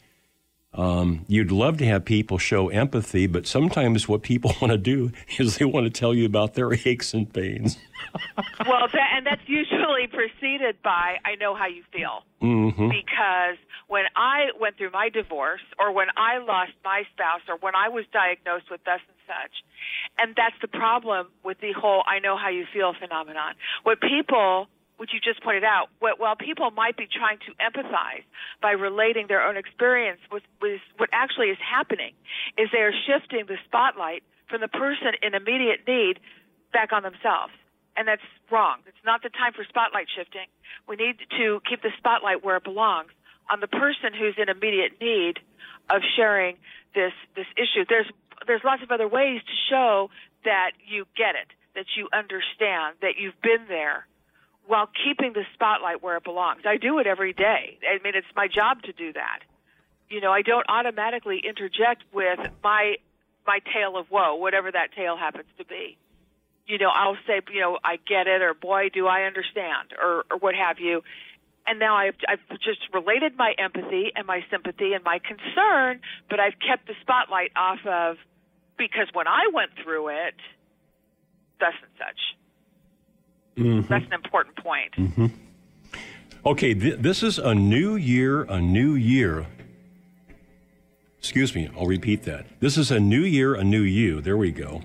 um, you'd love to have people show empathy, but sometimes what people [LAUGHS] want to do is they want to tell you about their [LAUGHS] aches and pains. [LAUGHS] well, that, and that's usually preceded by "I know how you feel." Mhm. Because when I went through my divorce, or when I lost my spouse, or when I was diagnosed with thus and such, and that's the problem with the whole "I know how you feel" phenomenon. What people which you just pointed out, while people might be trying to empathize by relating their own experience, with, with what actually is happening is they are shifting the spotlight from the person in immediate need back on themselves. And that's wrong. It's not the time for spotlight shifting. We need to keep the spotlight where it belongs on the person who's in immediate need of sharing this this issue. There's there's lots of other ways to show that you get it, that you understand, that you've been there, while keeping the spotlight where it belongs. I do it every day. I mean, it's my job to do that. You know, I don't automatically interject with my my tale of woe, whatever that tale happens to be. You know, I'll say, you know, I get it, or boy, do I understand, or or what have you. And now I've I've just related my empathy and my sympathy and my concern, but I've kept the spotlight off of because when I went through it, thus and such. Mhm. That's an important point. Mhm. Okay, th- this is a new year, a new year. Excuse me, I'll repeat that. This is a new year, a new you. There we go.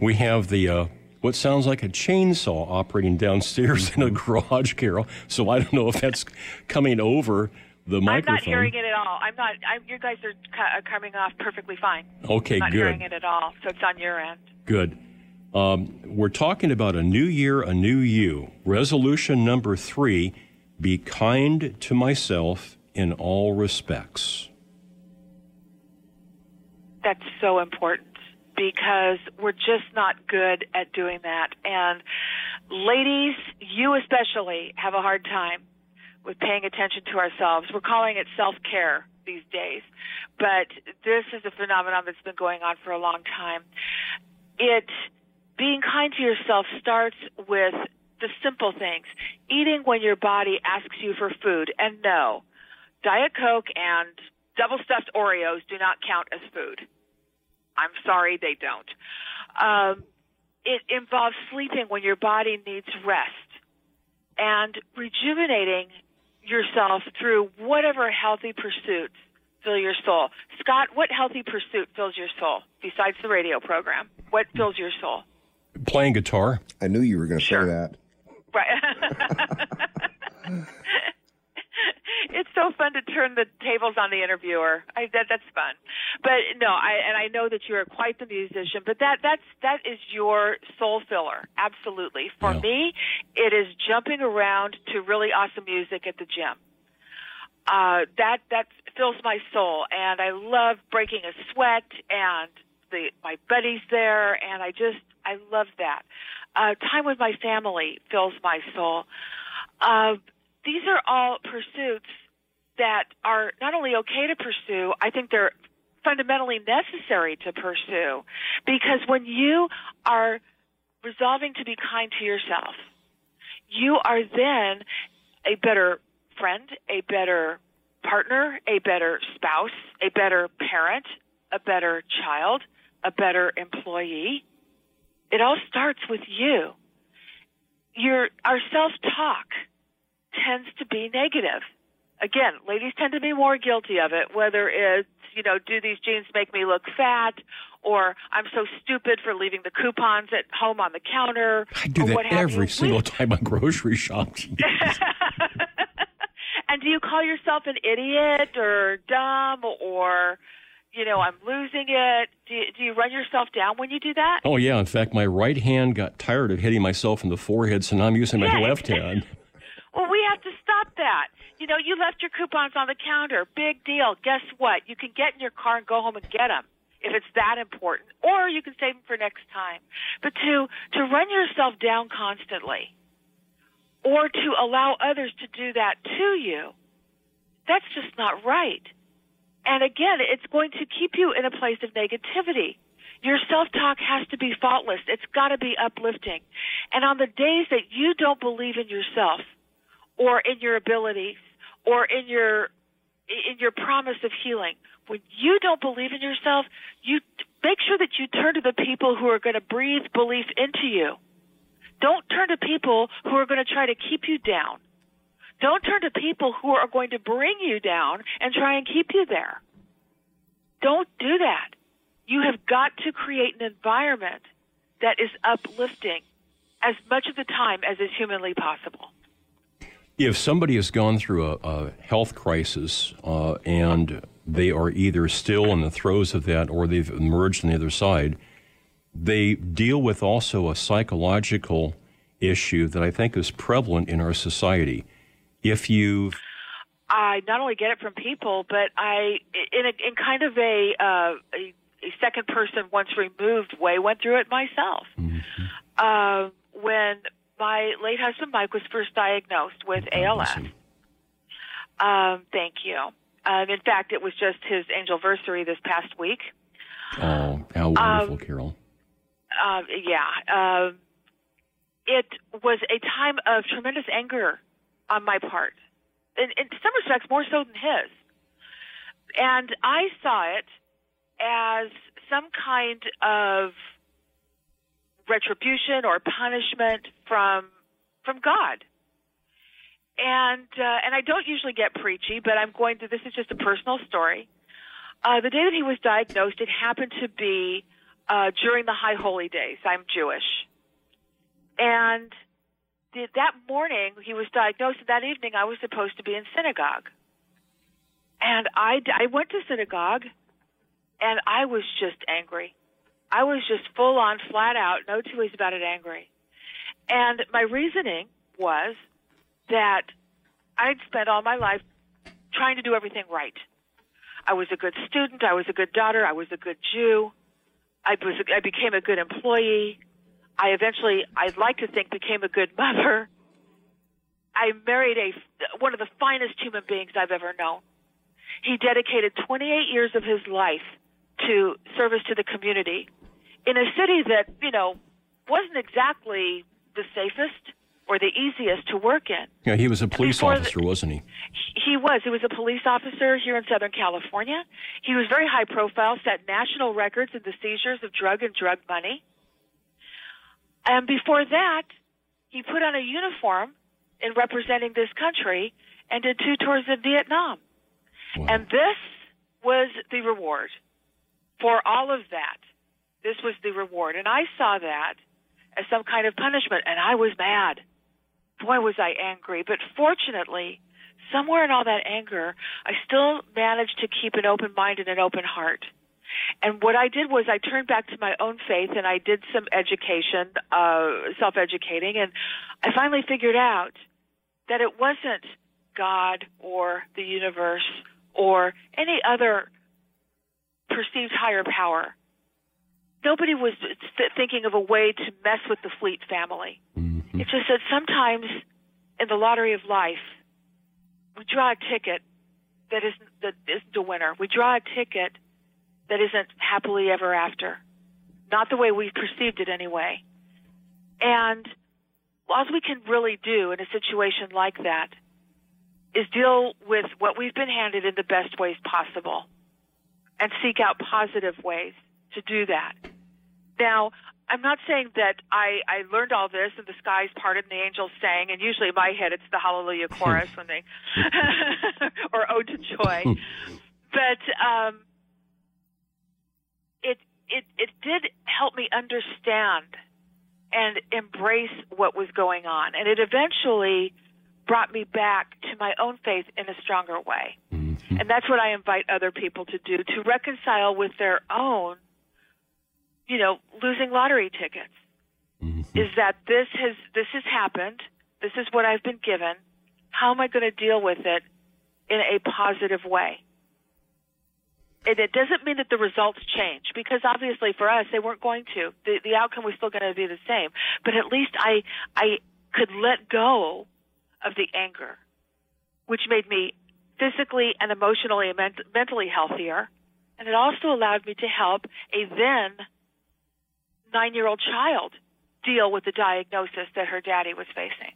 We have the uh, what sounds like a chainsaw operating downstairs in a garage, Carol. So I don't know if that's coming over the microphone. I'm not hearing it at all. I'm not. I'm, you guys are, cu- are coming off perfectly fine. Okay, not good. hearing it at all. So it's on your end. Good. Um, we're talking about a new year, a new you. Resolution number three be kind to myself in all respects. That's so important because we're just not good at doing that. And ladies, you especially have a hard time with paying attention to ourselves. We're calling it self care these days, but this is a phenomenon that's been going on for a long time. It being kind to yourself starts with the simple things. Eating when your body asks you for food. And no, Diet Coke and double stuffed Oreos do not count as food. I'm sorry, they don't. Um, it involves sleeping when your body needs rest and rejuvenating yourself through whatever healthy pursuits fill your soul. Scott, what healthy pursuit fills your soul besides the radio program? What fills your soul? Playing guitar. I knew you were going to say that. Right. [LAUGHS] it's so fun to turn the tables on the interviewer. I, that that's fun. But no, I and I know that you are quite the musician. But that that's that is your soul filler. Absolutely. For me, it is jumping around to really awesome music at the gym. Uh, that that fills my soul, and I love breaking a sweat and the my buddies there, and I just I love that. Uh, time with my family fills my soul. Uh, these are all pursuits that are not only okay to pursue, I think they're fundamentally necessary to pursue. Because when you are resolving to be kind to yourself, you are then a better friend, a better partner, a better spouse, a better parent, a better child, a better employee. It all starts with you. Your our self-talk tends to be negative. Again, ladies tend to be more guilty of it, whether it's, you know, do these jeans make me look fat or I'm so stupid for leaving the coupons at home on the counter I do or that every single time I grocery shop. [LAUGHS] [LAUGHS] and do you call yourself an idiot or dumb or you know, I'm losing it? Do you, do you run yourself down when you do that? Oh yeah, in fact, my right hand got tired of hitting myself in the forehead, so now I'm using my Yeah. left hand. [LAUGHS] [LAUGHS] Well, we have to stop that. You know, you left your coupons on the counter. Big deal. Guess what? You can get in your car and go home and get them if it's that important, or you can save them for next time. But to to run yourself down constantly, or to allow others to do that to you, that's just not right. And again, it's going to keep you in a place of negativity. Your self talk has to be faultless. It's got to be uplifting. And on the days that you don't believe in yourself, or in your abilities, or in your in your promise of healing, when you don't believe in yourself, you make sure that you turn to the people who are going to breathe belief into you. Don't turn to people who are going to try to keep you down. Don't turn to people who are going to bring you down and try and keep you there. Don't do that. You have got to create an environment that is uplifting as much of the time as is humanly possible. If somebody has gone through a, a health crisis uh, and they are either still in the throes of that or they've emerged on the other side, they deal with also a psychological issue that I think is prevalent in our society. If you I not only get it from people, but I in a, in kind of a, uh, a a second person once removed way went through it myself. Uh, when my late husband Mike was first diagnosed with ALS. Um, thank you. Um, in fact, it was just his anniversary this past week. Oh, how wonderful, Carol. Uh, yeah. Um, it was a time of tremendous anger on my part. In, in some respects, more so than his. And I saw it as some kind of retribution or punishment from from God. And uh, and I don't usually get preachy, but I'm going to. This is just a personal story. Uh, the day that he was diagnosed, it happened to be uh, during the High Holy Days. I'm Jewish, and that morning he was diagnosed. And that evening, I was supposed to be in synagogue, and I I went to synagogue, and I was just angry. I was just full on, flat out, no two ways about it, angry. And my reasoning was that I'd spent all my life trying to do everything right. I was a good student. I was a good daughter. I was a good Jew. I was. I became a good employee. I eventually, I'd like to think, became a good mother. I married a one of the finest human beings I've ever known. He dedicated 28 years of his life to service to the community in a city that you know wasn't exactly the safest or the easiest to work in. Yeah, he was a police before the- officer, wasn't he? He was. He was a police officer here in Southern California. He was very high profile, set national records in the seizures of drug and drug money. And before that, he put on a uniform in representing this country and did two tours of Vietnam. And this was the reward for all of that. This was the reward. And I saw that as some kind of punishment, and I was mad. Boy, was I angry. But fortunately, somewhere in all that anger, I still managed to keep an open mind and an open heart. And what I did was I turned back to my own faith and I did some education, uh, self educating, and I finally figured out that it wasn't God or the universe or any other perceived higher power. Nobody was th- thinking of a way to mess with the Fleet family. It's just that sometimes in the lottery of life, we draw a ticket that isn't that isn't a winner. We draw a ticket that isn't happily ever after, not the way we perceived it anyway. And all we can really do in a situation like that is deal with what we've been handed in the best ways possible and seek out positive ways to do that. Now, I'm not saying that I, I learned all this and the skies parted and the angels sang, and usually in my head it's the Hallelujah chorus when they, [LAUGHS] or Ode to Joy. [LAUGHS] but um, it, it, did help me understand and embrace what was going on. And it eventually brought me back to my own faith in a stronger way. Mm-hmm. And that's what I invite other people to do to reconcile with their own, you know, losing lottery tickets. Mm-hmm. Is that this has this has happened? This is what I've been given. How am I going to deal with it in a positive way? And it doesn't mean that the results change because obviously for us they weren't going to. The the outcome was still going to be the same. But at least I I could let go of the anger, which made me physically and emotionally and ment- mentally healthier. And it also allowed me to help a then nine year old child deal with the diagnosis that her daddy was facing.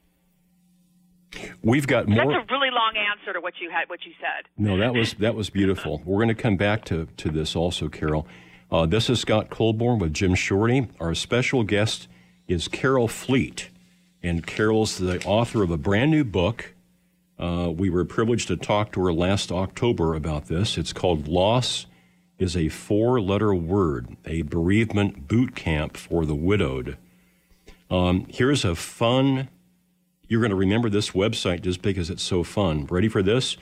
We've got more. That's a really long answer to what you had, what you said. No, that was that was beautiful. [LAUGHS] We're going to come back to, to this also, Carol. Uh, this is Scott Colborn with Jim Shorty. Our special guest is Carol Fleet, and Carol's the author of a brand new book. Uh, we were privileged to talk to her last October about this. It's called "Loss is a Four-Letter Word: A Bereavement Boot Camp for the Widowed." Um, here's a fun you're going to remember this website just because it's so fun. Ready for this?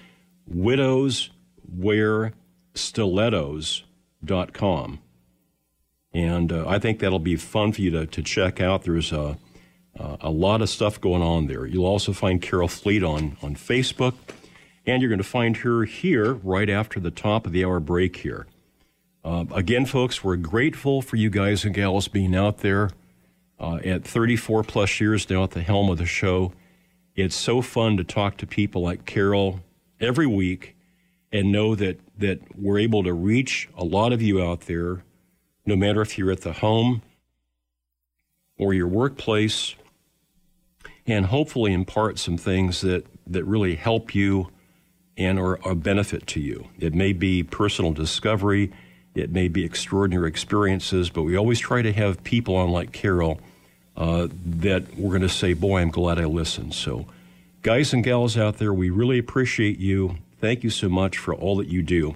widowswearstilettos.com. And uh, I think that'll be fun for you to, to check out. There's a, uh, a lot of stuff going on there. You'll also find Carol Fleet on, on Facebook, and you're going to find her here right after the top of the hour break here. Uh, again, folks, we're grateful for you guys and gals being out there uh, at 34 plus years now at the helm of the show. It's so fun to talk to people like Carol every week and know that, that we're able to reach a lot of you out there, no matter if you're at the home or your workplace, and hopefully impart some things that, that really help you and are a benefit to you. It may be personal discovery, it may be extraordinary experiences, but we always try to have people on like Carol uh, that we're going to say, Boy, I'm glad I listened. So, guys and gals out there, we really appreciate you. Thank you so much for all that you do.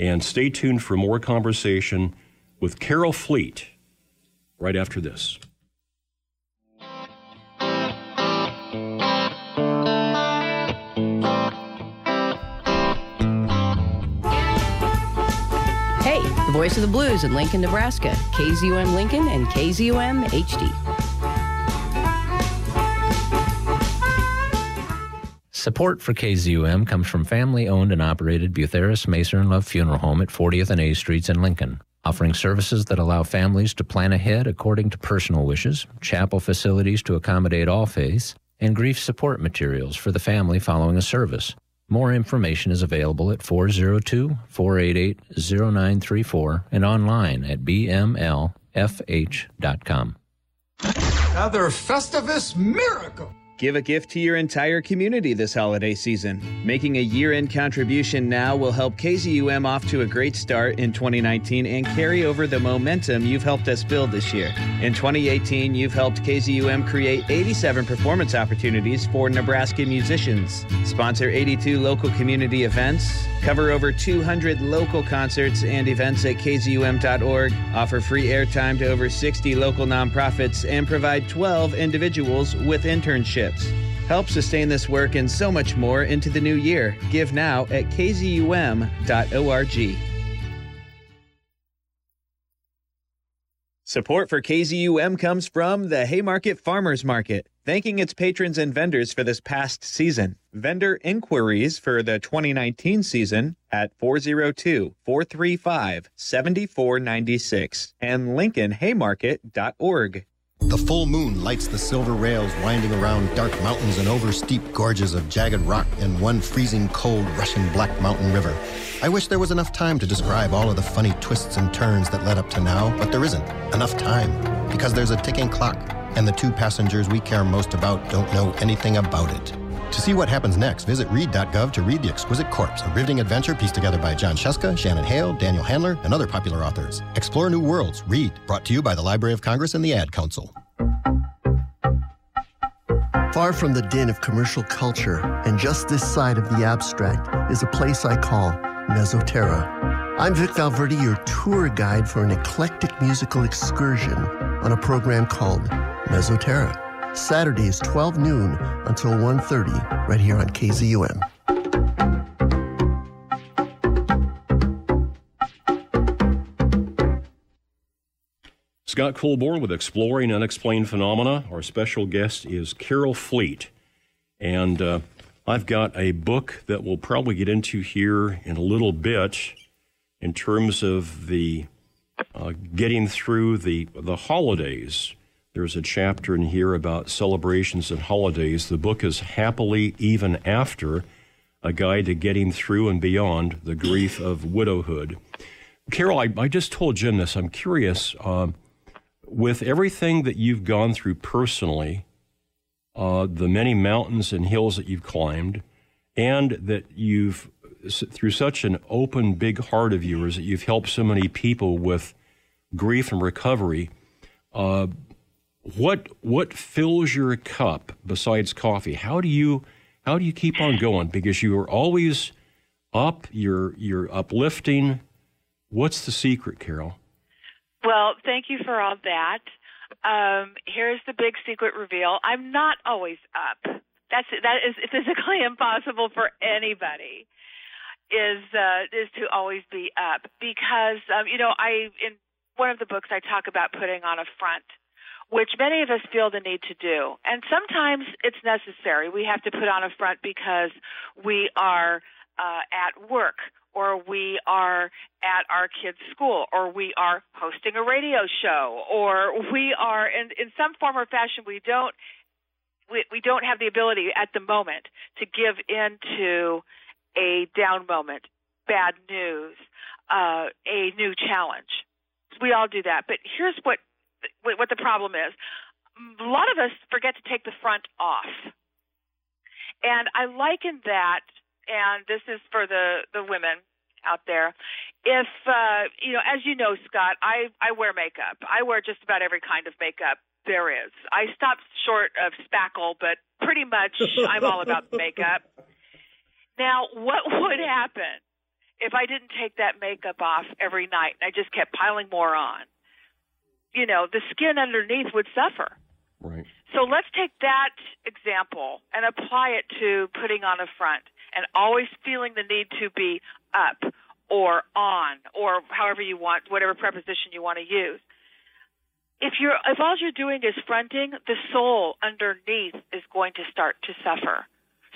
And stay tuned for more conversation with Carol Fleet right after this. Voice of the blues in Lincoln, Nebraska. KZUM Lincoln and KZUM HD. Support for KZUM comes from family owned and operated Butherus Maser and Love Funeral Home at 40th and A Streets in Lincoln, offering services that allow families to plan ahead according to personal wishes, chapel facilities to accommodate all faiths, and grief support materials for the family following a service. More information is available at 402 488 0934 and online at bmlfh.com. Another Festivus miracle. Give a gift to your entire community this holiday season. Making a year end contribution now will help KZUM off to a great start in 2019 and carry over the momentum you've helped us build this year. In 2018, you've helped KZUM create 87 performance opportunities for Nebraska musicians, sponsor 82 local community events, cover over 200 local concerts and events at kzum.org, offer free airtime to over 60 local nonprofits, and provide 12 individuals with internships. Help sustain this work and so much more into the new year. Give now at kzum.org. Support for KZUM comes from the Haymarket Farmers Market, thanking its patrons and vendors for this past season. Vendor inquiries for the 2019 season at 402 435 7496 and LincolnHaymarket.org. The full moon lights the silver rails winding around dark mountains and over steep gorges of jagged rock and one freezing cold rushing black mountain river. I wish there was enough time to describe all of the funny twists and turns that led up to now, but there isn't enough time because there's a ticking clock and the two passengers we care most about don't know anything about it. To see what happens next, visit read.gov to read The Exquisite Corpse, a riveting adventure pieced together by Jon Scieszka, Shannon Hale, Daniel Handler, and other popular authors. Explore new worlds. Read. Brought to you by the Library of Congress and the Ad Council. Far from the din of commercial culture, and just this side of the abstract, is a place I call Mesoterra. I'm Vic Valverde, your tour guide for an eclectic musical excursion on a program called Mesoterra. Saturdays, 12 noon until 1.30, right here on KZUM. Scott Colborn with Exploring Unexplained Phenomena. Our special guest is Carol Fleet. And uh, I've got a book that we'll probably get into here in a little bit in terms of the uh, getting through the, the holidays. There's a chapter in here about celebrations and holidays. The book is Happily Even After, a guide to getting through and beyond the grief of widowhood. Carol, I, I just told Jim this. I'm curious. Um, with everything that you've gone through personally, uh, the many mountains and hills that you've climbed, and that you've, through such an open, big heart of yours, that you've helped so many people with grief and recovery. Uh, what what fills your cup besides coffee? How do you how do you keep on going? Because you are always up. You're you're uplifting. What's the secret, Carol? Well, thank you for all that. Um, here's the big secret reveal. I'm not always up. That's that is physically [LAUGHS] impossible for anybody. Is uh, is to always be up because um, you know I in one of the books I talk about putting on a front, which many of us feel the need to do, and sometimes it's necessary. We have to put on a front because we are uh, at work or we are at our kids' school, or we are hosting a radio show, or we are in, in some form or fashion we don't we, we don't have the ability at the moment to give in to a down moment, bad news, uh, a new challenge. We all do that. But here's what what the problem is. A lot of us forget to take the front off. And I liken that, and this is for the, the women out there. If, uh, you know, as you know, Scott, I, I wear makeup. I wear just about every kind of makeup there is. I stopped short of spackle, but pretty much I'm all about makeup. Now, what would happen if I didn't take that makeup off every night and I just kept piling more on? You know, the skin underneath would suffer. Right. So let's take that example and apply it to putting on a front and always feeling the need to be up or on or however you want, whatever preposition you want to use. If you're if all you're doing is fronting, the soul underneath is going to start to suffer.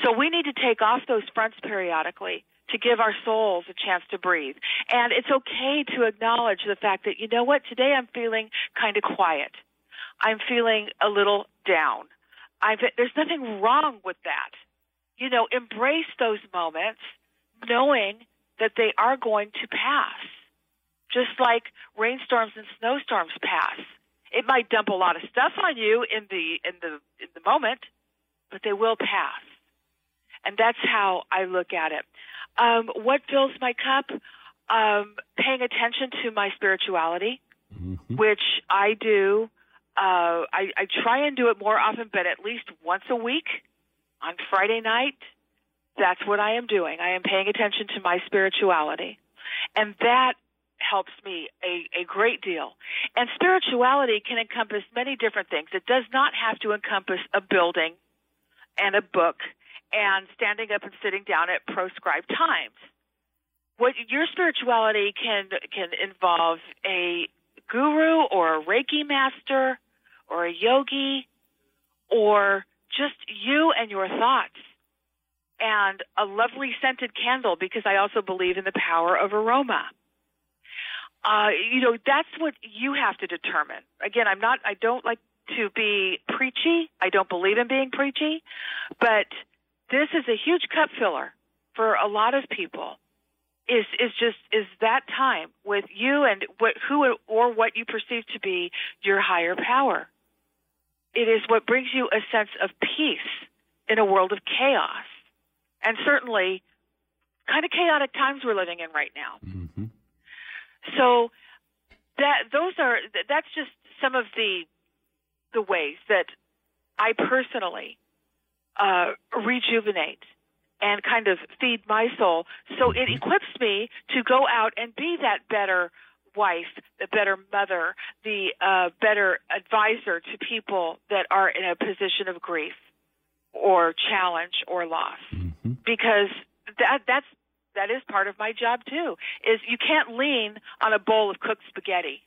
So we need to take off those fronts periodically to give our souls a chance to breathe. And it's okay to acknowledge the fact that, you know what, today I'm feeling kind of quiet. I'm feeling a little down. I've, there's nothing wrong with that. You know, embrace those moments knowing that they are going to pass. Just like rainstorms and snowstorms pass. It might dump a lot of stuff on you in the in the in the moment, but they will pass. And that's how I look at it. Um, what fills my cup? Um, paying attention to my spirituality, which I do. Uh, I, I try and do it more often, but at least once a week on Friday night. That's what I am doing. I am paying attention to my spirituality. And that helps me a, a great deal. And spirituality can encompass many different things. It does not have to encompass a building and a book and standing up and sitting down at proscribed times. What your spirituality can can involve a guru or a Reiki master or a yogi or just you and your thoughts and a lovely scented candle because I also believe in the power of aroma. Uh, you know, that's what you have to determine. Again, I'm not, I don't like to be preachy. I don't believe in being preachy, but this is a huge cup filler for a lot of people. Is is just is that time with you and what who or what you perceive to be your higher power. It is what brings you a sense of peace in a world of chaos, and certainly kind of chaotic times we're living in right now. Mm-hmm. So that those are that's just some of the the ways that I personally uh, rejuvenate and kind of feed my soul. So it equips me to go out and be that better wife, the better mother, the uh, better advisor to people that are in a position of grief or challenge or loss. Because that that's that is part of my job too. Is you can't lean on a bowl of cooked spaghetti.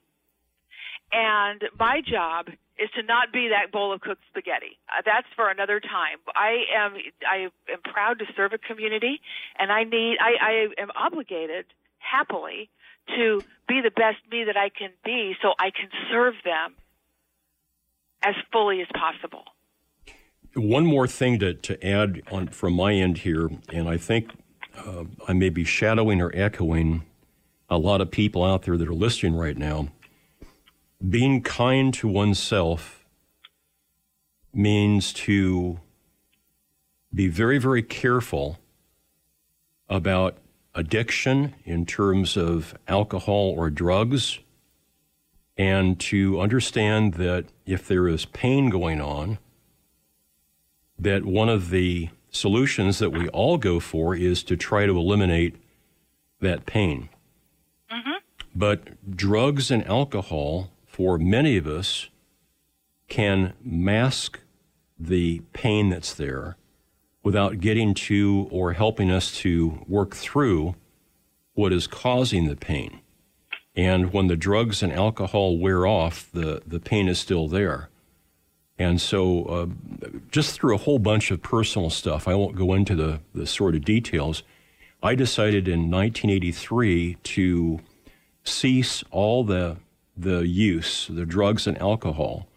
And my job is to not be that bowl of cooked spaghetti. Uh, that's for another time. I am I am proud to serve a community, and I need I, I am obligated happily to be the best me that I can be, so I can serve them as fully as possible. One more thing to, to add on from my end here, and I think uh, I may be shadowing or echoing a lot of people out there that are listening right now. Being kind to oneself means to be very, very careful about addiction in terms of alcohol or drugs, and to understand that if there is pain going on, that one of the solutions that we all go for is to try to eliminate that pain. Mm-hmm. But drugs and alcohol, for many of us, can mask the pain that's there without getting to or helping us to work through what is causing the pain. And when the drugs and alcohol wear off, the, the pain is still there. And so, uh, just through a whole bunch of personal stuff, I won't go into the, the sort of details. I decided in 1983 to cease all the the use, the drugs and alcohol.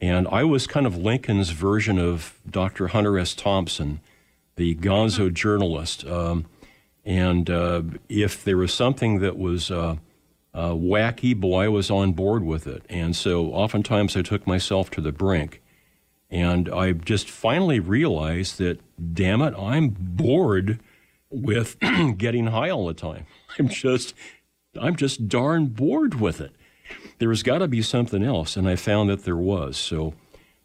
And I was kind of Lincoln's version of Dr. Hunter S. Thompson, the gonzo journalist. Um, and uh, if there was something that was uh, uh, wacky, boy, I was on board with it. And so oftentimes I took myself to the brink. And I just finally realized that, damn it, I'm bored with [CLEARS THROAT] getting high all the time. [LAUGHS] I'm just, I'm just darn bored with it. There's got to be something else, and I found that there was. So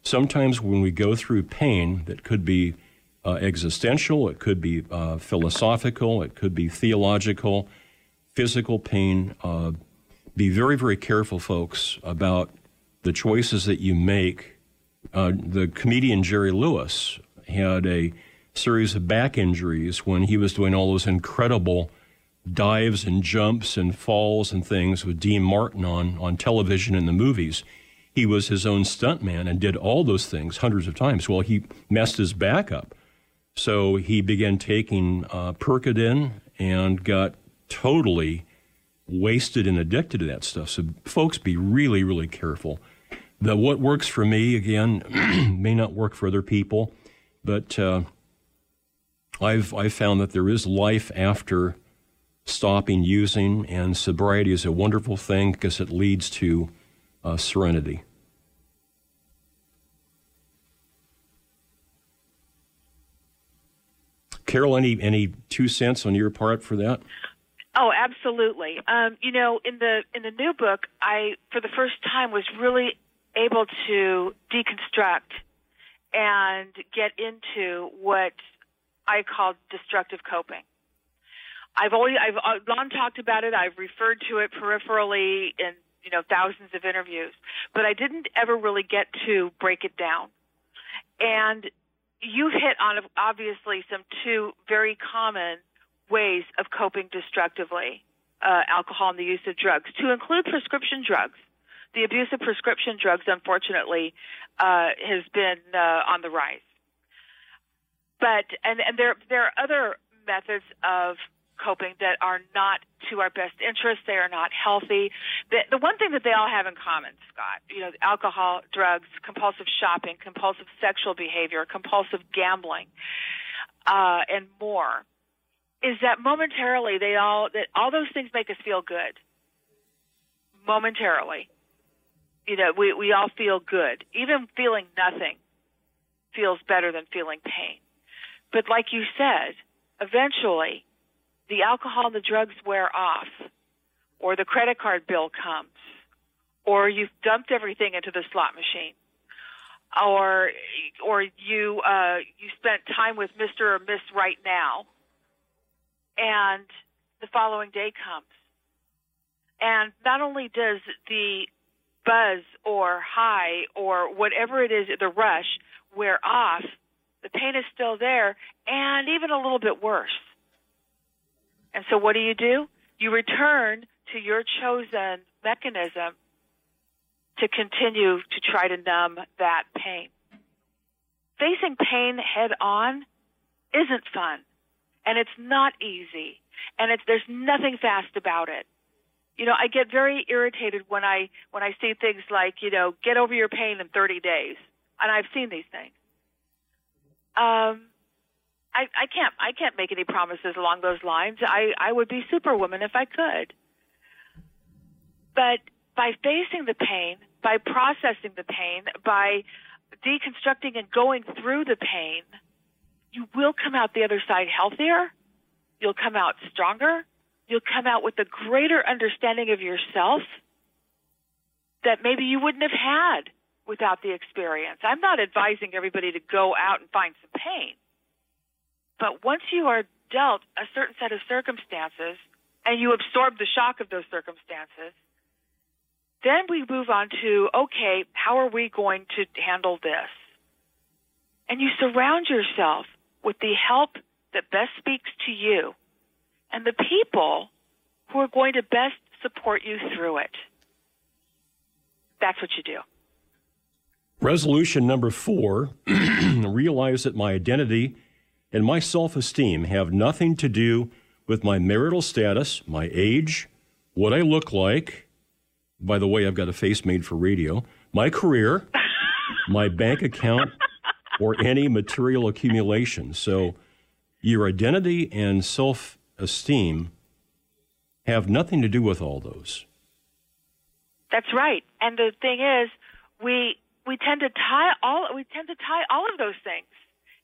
sometimes when we go through pain that could be uh, existential, it could be uh, philosophical, it could be theological, physical pain. Uh, be very, very careful, folks, about the choices that you make. Uh, the comedian Jerry Lewis had a series of back injuries when he was doing all those incredible dives and jumps and falls and things with Dean Martin on, on television and the movies. He was his own stuntman and did all those things hundreds of times. Well, he messed his back up. So he began taking uh, Percodan and got totally wasted and addicted to that stuff. So, folks, be really, really careful. The what works for me again [CLEARS THROAT] may not work for other people, but uh, I've I've found that there is life after stopping using, and sobriety is a wonderful thing because it leads to uh, serenity. Carol, any any two cents on your part for that? Oh, absolutely. Um, you know, in the in the new book, I for the first time was really able to deconstruct and get into what I call destructive coping. I've always I've uh, long talked about it. I've referred to it peripherally in you know thousands of interviews, but I didn't ever really get to break it down. And you hit on obviously some two very common ways of coping destructively uh, alcohol and the use of drugs, to include prescription drugs. The abuse of prescription drugs, unfortunately, uh, has been uh, on the rise. But and, and there there are other methods of coping that are not to our best interest. They are not healthy. The, the one thing that they all have in common, Scott, you know, alcohol, drugs, compulsive shopping, compulsive sexual behavior, compulsive gambling, uh, and more, is that momentarily they all that all those things make us feel good. Momentarily, you know, we we all feel good. Even feeling nothing feels better than feeling pain. But like you said, eventually the alcohol and the drugs wear off, or the credit card bill comes, or you've dumped everything into the slot machine, or or you uh, you spent time with Mister or Miss right now, and the following day comes, and not only does the buzz or high or whatever it is, the rush wear off, the pain is still there, and even a little bit worse. And so what do you do? You return to your chosen mechanism to continue to try to numb that pain. Facing pain head on isn't fun and it's not easy and it's there's nothing fast about it. You know, I get very irritated when I when I see things like, you know, get over your pain in 30 days. And I've seen these things. Um I, I can't I can't make any promises along those lines. I, I would be superwoman if I could. But by facing the pain, by processing the pain, by deconstructing and going through the pain, you will come out the other side healthier. You'll come out stronger. You'll come out with a greater understanding of yourself that maybe you wouldn't have had without the experience. I'm not advising everybody to go out and find some pain. But once you are dealt a certain set of circumstances and you absorb the shock of those circumstances, then we move on to okay, how are we going to handle this? And you surround yourself with the help that best speaks to you and the people who are going to best support you through it. That's what you do. Resolution number four [CLEARS THROAT] realize that my identity and my self esteem have nothing to do with my marital status, my age, what I look like. By the way, I've got a face made for radio. My career, [LAUGHS] my bank account, or any material accumulation. So your identity and self esteem have nothing to do with all those. That's right. And the thing is, we we tend to tie all we tend to tie all of those things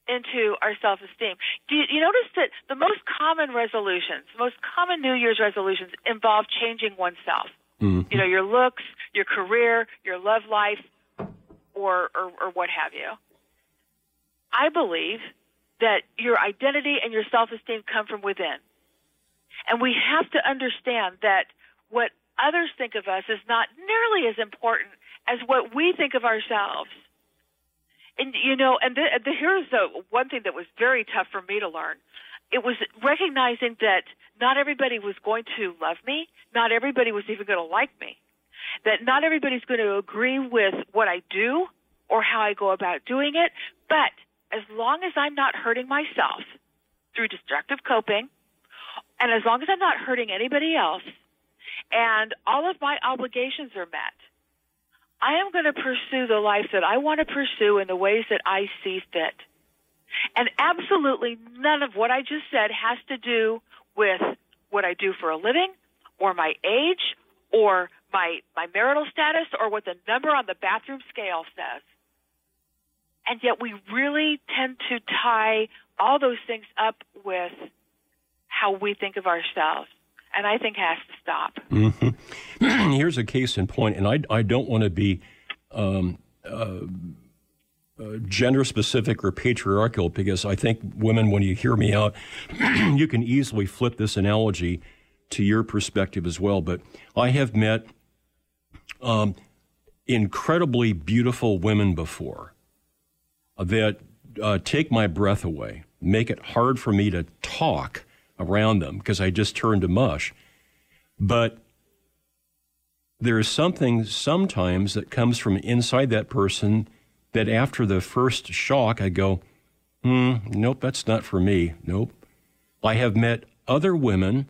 into our self-esteem. Do you, you notice that the most common resolutions, most common New Year's resolutions involve changing oneself? Mm-hmm. You know, your looks, your career, your love life, or, or or what have you. I believe that your identity and your self-esteem come from within. And we have to understand that what others think of us is not nearly as important as what we think of ourselves. And you know, and the, the, here's the one thing that was very tough for me to learn. It was recognizing that not everybody was going to love me, not everybody was even going to like me, that not everybody's going to agree with what I do or how I go about doing it. But as long as I'm not hurting myself through destructive coping, and as long as I'm not hurting anybody else, and all of my obligations are met, I am going to pursue the life that I want to pursue in the ways that I see fit. And absolutely none of what I just said has to do with what I do for a living or my age or my, my marital status or what the number on the bathroom scale says. And yet we really tend to tie all those things up with how we think of ourselves. And I think has to stop. hmm [CLEARS THROAT] Here's a case in point, and I, I don't want to be um, uh, uh, gender specific or patriarchal because I think women, when you hear me out, [CLEARS THROAT] you can easily flip this analogy to your perspective as well. But I have met um, incredibly beautiful women before that uh, take my breath away, make it hard for me to talk around them because I just turned to mush. But there is something sometimes that comes from inside that person that after the first shock, I go, hmm, nope, that's not for me. Nope. I have met other women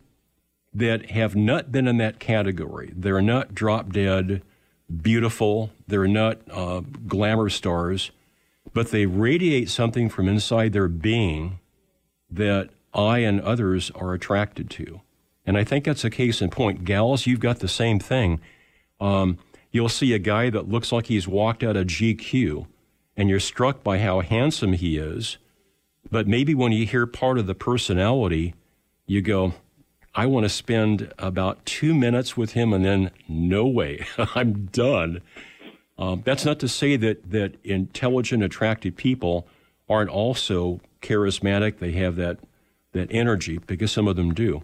that have not been in that category. They're not drop dead, beautiful. They're not uh, glamour stars, but they radiate something from inside their being that I and others are attracted to. And I think that's a case in point. Gals, you've got the same thing. Um, you'll see a guy that looks like he's walked out of GQ, and you're struck by how handsome he is. But maybe when you hear part of the personality, you go, I want to spend about two minutes with him, and then no way, [LAUGHS] I'm done. Um, that's not to say that that intelligent, attractive people aren't also charismatic. They have that that energy because some of them do.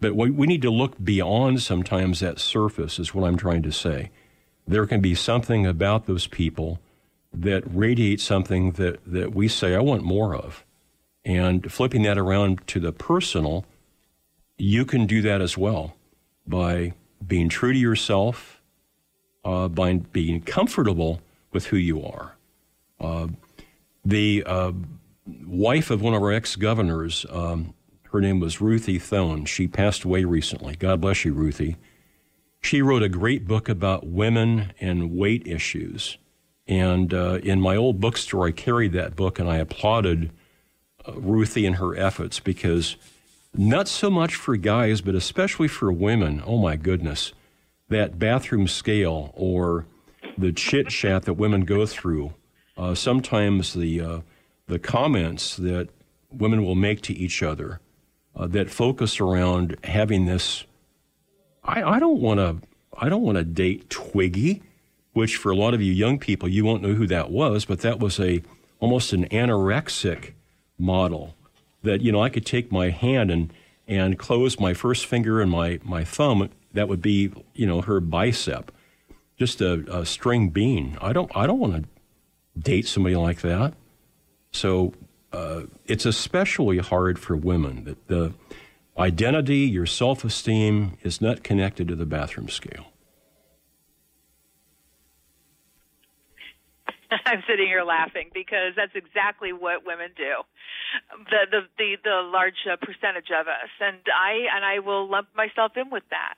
But we, we need to look beyond sometimes that surface, is what I'm trying to say. There can be something about those people that radiates something that, that we say, I want more of. And flipping that around to the personal, you can do that as well by being true to yourself, uh, by being comfortable with who you are. Uh, the uh, wife of one of our ex governors, um, her name was Ruthie Thone. She passed away recently. God bless you, Ruthie. She wrote a great book about women and weight issues. And uh, in my old bookstore, I carried that book and I applauded uh, Ruthie and her efforts because not so much for guys, but especially for women, oh my goodness, that bathroom scale or the chit chat that women go through, uh, sometimes the, uh, the comments that women will make to each other uh, that focus around having this. I, I don't want to. I don't want to date Twiggy, which for a lot of you young people, you won't know who that was, but that was a almost an anorexic model that you know I could take my hand and and close my first finger and my my thumb. That would be you know her bicep, just a, a string bean. I don't I don't want to date somebody like that. So uh, it's especially hard for women that the identity, your self esteem is not connected to the bathroom scale. [LAUGHS] I'm sitting here laughing because that's exactly what women do. The the the, the large uh, percentage of us, and I and I will lump myself in with that.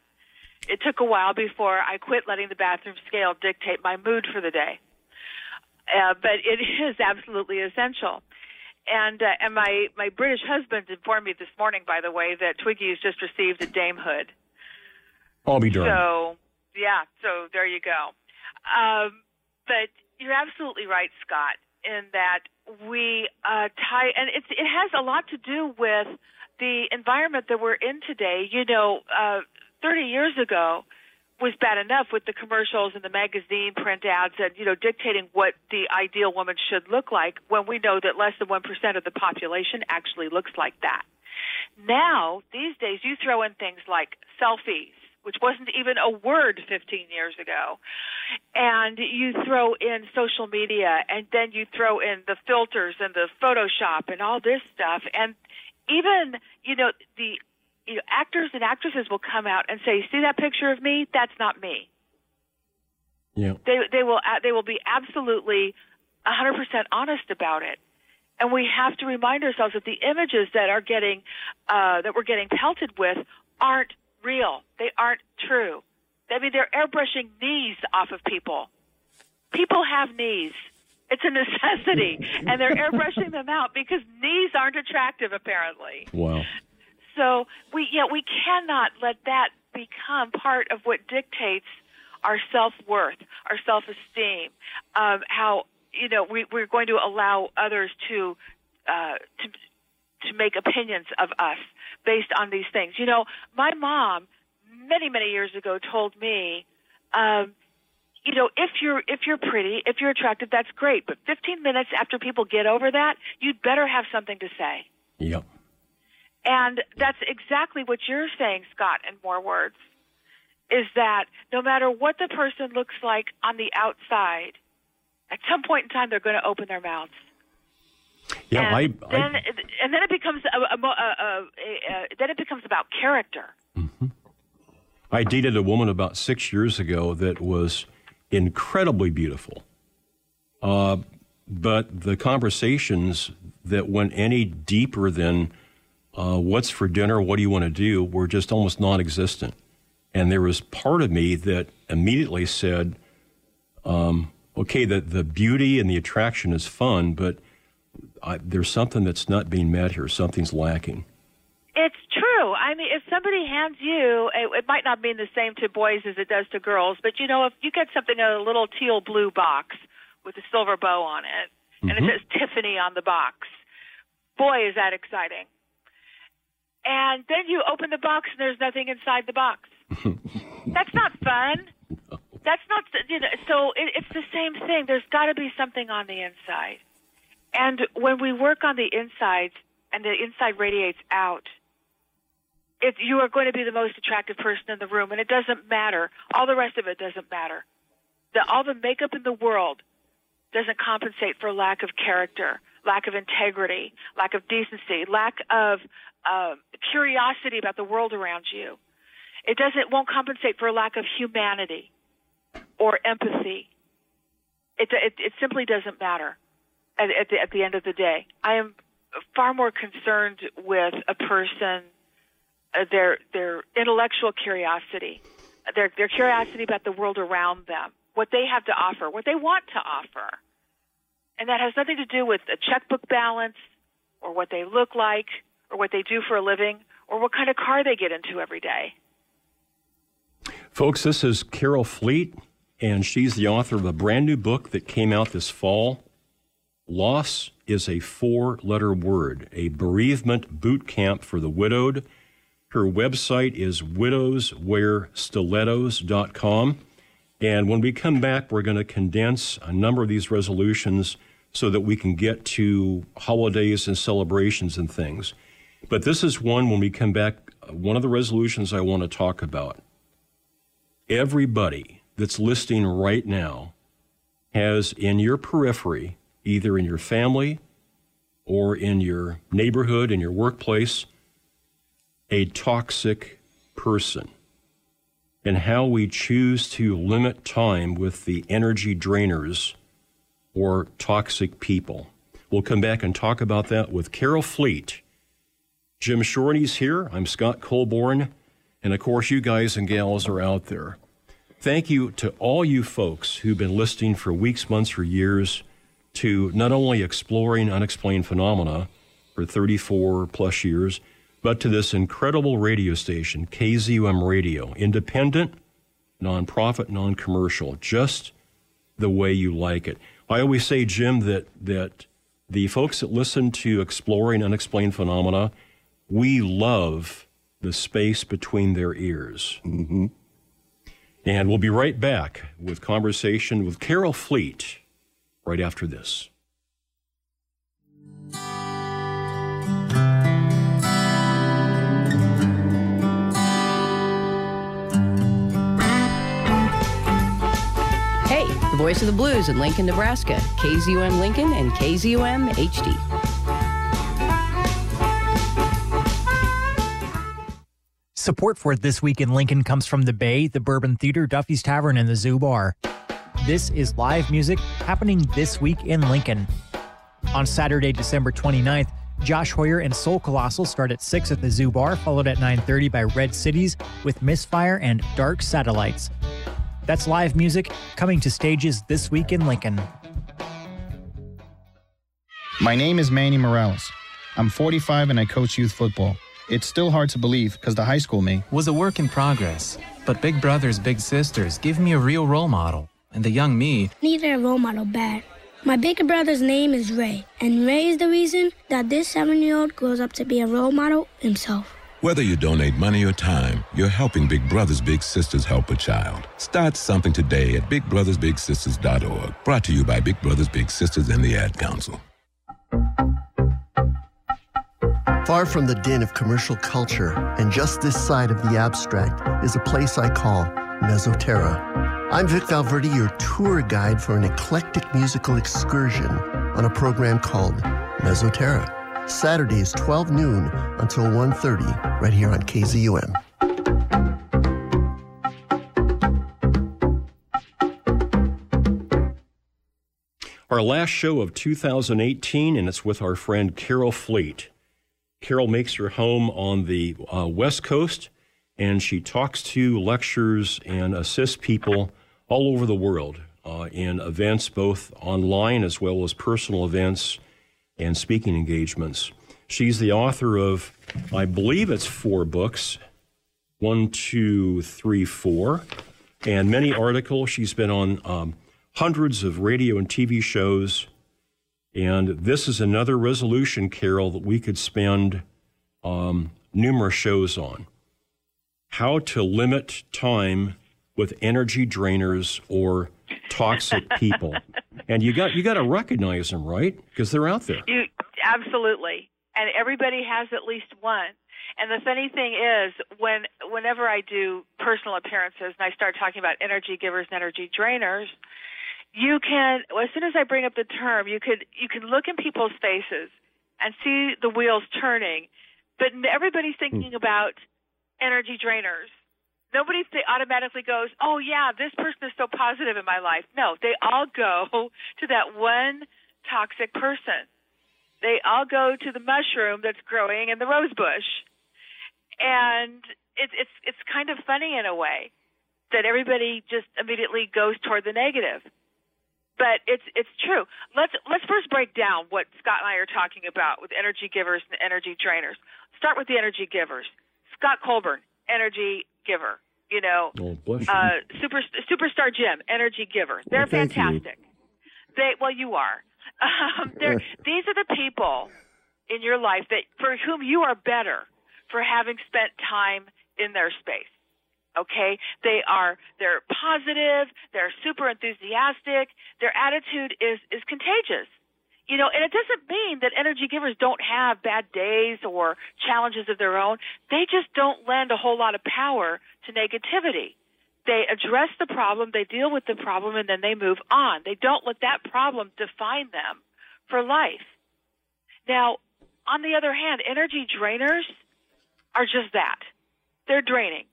It took a while before I quit letting the bathroom scale dictate my mood for the day, uh, but it [LAUGHS] is absolutely essential. And uh, and my my British husband informed me this morning, by the way, that Twiggy has just received a damehood. I'll be darned. So yeah, so there you go. Um, but you're absolutely right, Scott, in that we uh, tie, and it's it has a lot to do with the environment that we're in today. You know, uh, 30 years ago was bad enough with the commercials and the magazine print ads and you know dictating what the ideal woman should look like when we know that less than 1% of the population actually looks like that. Now, these days you throw in things like selfies which wasn't even a word 15 years ago. And you throw in social media and then you throw in the filters and the Photoshop and all this stuff. And even, you know, the you know, actors and actresses will come out and say, "See that picture of me? That's not me." Yeah. They they will they will be absolutely 100% honest about it. And we have to remind ourselves that the images that are getting uh, that we're getting pelted with aren't real. They aren't true. I mean, they're airbrushing knees off of people. People have knees. It's a necessity, and they're [LAUGHS] airbrushing them out because knees aren't attractive, apparently. Wow. So we yeah we cannot let that become part of what dictates our self worth, our self esteem, um, how you know we, we're going to allow others to uh, to to make opinions of us based on these things. You know, my mom many many years ago told me. Um, you know, if you're if you're pretty, if you're attractive, that's great. But 15 minutes after people get over that, you'd better have something to say. Yep. And that's exactly what you're saying, Scott, in more words, is that no matter what the person looks like on the outside, at some point in time they're going to open their mouths. Yeah, I, and then, and then it becomes a, a, a, then it becomes about character. I dated a woman about six years ago that was incredibly beautiful. Uh, but the conversations that went any deeper than uh, what's for dinner, what do you want to do, were just almost non existent. And there was part of me that immediately said, um, okay, the, the beauty and the attraction is fun, but I, there's something that's not being met here. Something's lacking. It's true. I mean, if somebody hands you, it, it might not mean the same to boys as it does to girls, but you know, if you get something in a little teal blue box with a silver bow on it, and Mhm. it says Tiffany on the box, boy, is that exciting. And then you open the box and there's nothing inside the box. [LAUGHS] That's not fun. That's not, you know, so it, it's the same thing. There's got to be something on the inside. And when we work on the inside and the inside radiates out, it, you are going to be the most attractive person in the room, and it doesn't matter. All the rest of it doesn't matter. The, all the makeup in the world doesn't compensate for lack of character, lack of integrity, lack of decency, lack of uh, curiosity about the world around you. It doesn't won't compensate for a lack of humanity or empathy. It it, it simply doesn't matter at, at the at the end of the day. I am far more concerned with a person uh, their their intellectual curiosity, their their curiosity about the world around them, what they have to offer, what they want to offer, and that has nothing to do with a checkbook balance or what they look like or what they do for a living or what kind of car they get into every day. Folks, this is Carol Fleet, and she's the author of a brand new book that came out this fall. Loss is a four letter word, a bereavement boot camp for the widowed. Her website is widowswearstilettos.com. And when we come back, we're going to condense a number of these resolutions so that we can get to holidays and celebrations and things. But this is one, when we come back, uh, one of the resolutions I want to talk about everybody that's listening right now has in your periphery, either in your family or in your neighborhood, in your workplace, a toxic person. And how we choose to limit time with the energy drainers or toxic people. We'll come back and talk about that with Carol Fleet. Jim Shorty's here. I'm Scott Colborn. And of course, you guys and gals are out there. Thank you to all you folks who've been listening for weeks, months, or years to not only exploring unexplained phenomena for 34 plus years, but to this incredible radio station, KZUM Radio, independent, nonprofit, non commercial, just the way you like it. I always say, Jim, that, that the folks that listen to Exploring Unexplained Phenomena, we love the space between their ears. Mm-hmm. And we'll be right back with conversation with Carol Fleet right after this. Voice of the blues in Lincoln, Nebraska. KZUM Lincoln and KZUM HD. Support for This Week in Lincoln comes from the Bay, the Bourbon Theater, Duffy's Tavern, and the Zoo Bar. This is live music happening this week in Lincoln. On Saturday, December 29th, Josh Hoyer and Soul Colossal start at 6 at the Zoo Bar, followed at 9.30 by Red Cities with Misfire and Dark Satellites. That's live music coming to stages this week in Lincoln. My name is Manny Morales. I'm 45 and I coach youth football. It's still hard to believe because the high school me was a work in progress. But Big Brothers Big Sisters give me a real role model. And the young me Neither a role model bad. My bigger brother's name is Ray, and Ray is the reason that this seven year old grows up to be a role model himself. Whether you donate money or time, you're helping Big Brothers Big Sisters help a child. Start something today at bigbrothersbigsisters.org. Brought to you by Big Brothers Big Sisters and the Ad Council. Far from the din of commercial culture, and just this side of the abstract, is a place I call Mesoterra. I'm Vic Valverde, your tour guide for an eclectic musical excursion on a program called Mesoterra. Saturdays 12 noon until 1.30 right here on KZUM. Our last show of 2018, and it's with our friend Carol Fleet. Carol makes her home on the uh, West Coast, and she talks to, lectures, and assists people all over the world uh, in events, both online as well as personal events and speaking engagements. She's the author of, I believe it's four books one, two, three, four, and many articles. She's been on um, hundreds of radio and TV shows. And this is another resolution, Carol, that we could spend um, numerous shows on. How to limit time with energy drainers or toxic people. and you got you got to recognize them, right? Because they're out there. You absolutely, and everybody has at least one. And the funny thing is, when whenever I do personal appearances and I start talking about energy givers and energy drainers, you can as soon as I bring up the term, you could you can look in people's faces and see the wheels turning, but everybody's hmm. thinking about energy drainers. Nobody automatically goes, "Oh yeah, this person is so positive in my life." No, they all go [LAUGHS] to that one toxic person. They all go to the mushroom that's growing in the rose bush, and it's it's it's kind of funny in a way that everybody just immediately goes toward the negative. But it's it's true. Let's let's first break down what Scott and I are talking about with energy givers and energy drainers. Start with the energy givers. Scott Colborn, energy giver. You know, Oh, uh, super superstar Jim, energy giver. They're Well, thank you. fantastic. They well, you are. [LAUGHS] Um, they're, [LAUGHS] these are the people in your life that for whom you are better for having spent time in their space. Okay, they are they're positive, they're super enthusiastic. Their attitude is is contagious. You know, and it doesn't mean that energy givers don't have bad days or challenges of their own. They just don't lend a whole lot of power to negativity. They address the problem, they deal with the problem, and then they move on. They don't let that problem define them for life. Now, on the other hand, energy drainers are just that. They're draining.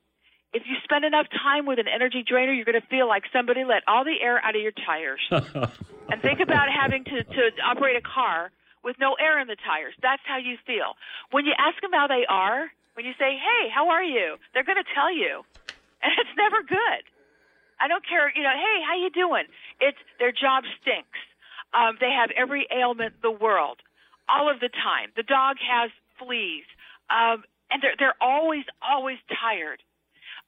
If you spend enough time with an energy drainer, you're going to feel like somebody let all the air out of your tires. [LAUGHS] and think about having to, to operate a car with no air in the tires. That's how you feel. When you ask them how they are, when you say, "Hey, how are you?" They're going to tell you, [LAUGHS] and it's never good. I don't care, you know. Hey, how you doing? It's their job stinks. Um, they have every ailment in the world, all of the time. The dog has fleas, um, and they're they're always always tired.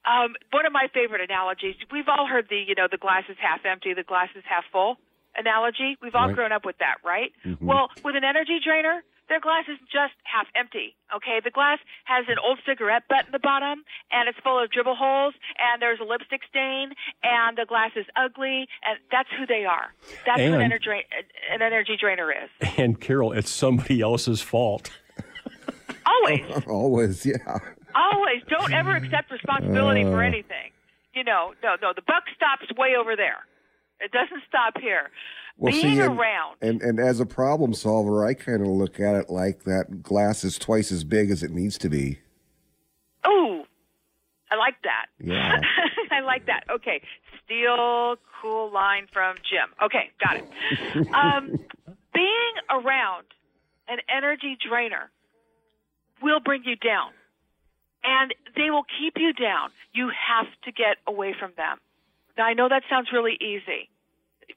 Um, one of my favorite analogies. We've all heard the you know the glass is half empty, the glass is half full analogy. We've all Right. grown up with that, right? Mhm. Well, with an energy drainer, their glass isn't just half empty. Okay, the glass has an old cigarette butt in the bottom, and it's full of dribble holes, and there's a lipstick stain, and the glass is ugly, and that's who they are. That's what an energy an energy drainer is. And Carol, it's somebody else's fault. Always, [LAUGHS] Always, yeah. Always. Don't ever accept responsibility for Uh. anything. You know, no, no. The buck stops way over there. It doesn't stop here. Well, Being see, and, around. and and as a problem solver, I kind of look at it like that glass is twice as big as it needs to be. Ooh, I like that. Yeah. [LAUGHS] I like that. Okay, steel cool line from Jim. Okay, got it. [LAUGHS] um, being around an energy drainer will bring you down, and they will keep you down. You have to get away from them. Now, I know that sounds really easy.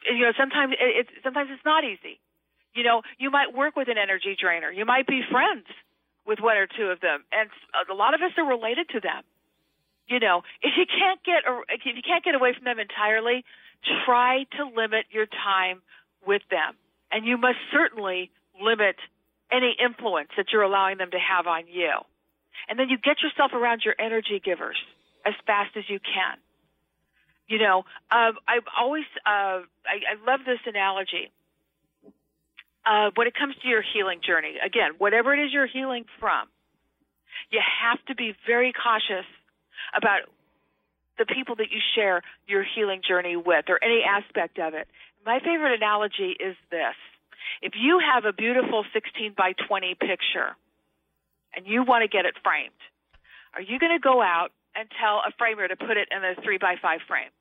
You know, sometimes it, it's sometimes it's not easy. You know, you might work with an energy drainer. You might be friends with one or two of them, and a lot of us are related to them. You know, if you can't get if you can't get away from them entirely, try to limit your time with them, and you must certainly limit any influence that you're allowing them to have on you. And then you get yourself around your energy givers as fast as you can. You know, um, I've always uh, I, I love this analogy. Uh, when it comes to your healing journey, again, whatever it is you're healing from, you have to be very cautious about the people that you share your healing journey with or any aspect of it. My favorite analogy is this. If you have a beautiful 16 by 20 picture and you want to get it framed, are you going to go out and tell a framer to put it in a 3 by 5 frame?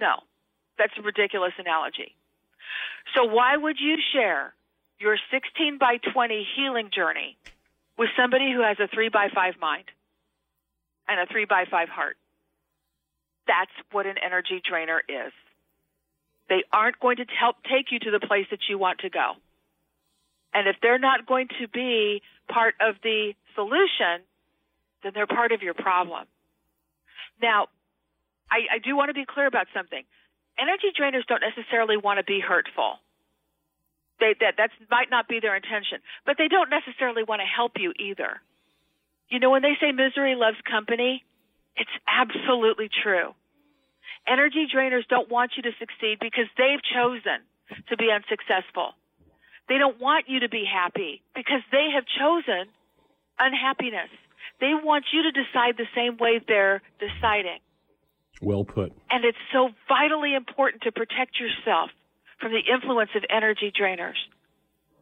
No. That's a ridiculous analogy. So why would you share your 16 by 20 healing journey with somebody who has a 3 by 5 mind and a 3 by 5 heart? That's what an energy drainer is. They aren't going to help take you to the place that you want to go. And if they're not going to be part of the solution, then they're part of your problem. Now, I, I do want to be clear about something. Energy drainers don't necessarily want to be hurtful. They, that that might not be their intention, but they don't necessarily want to help you either. You know, when they say misery loves company, it's absolutely true. Energy drainers don't want you to succeed because they've chosen to be unsuccessful. They don't want you to be happy because they have chosen unhappiness. They want you to decide the same way they're deciding. Well put. And it's so vitally important to protect yourself from the influence of energy drainers.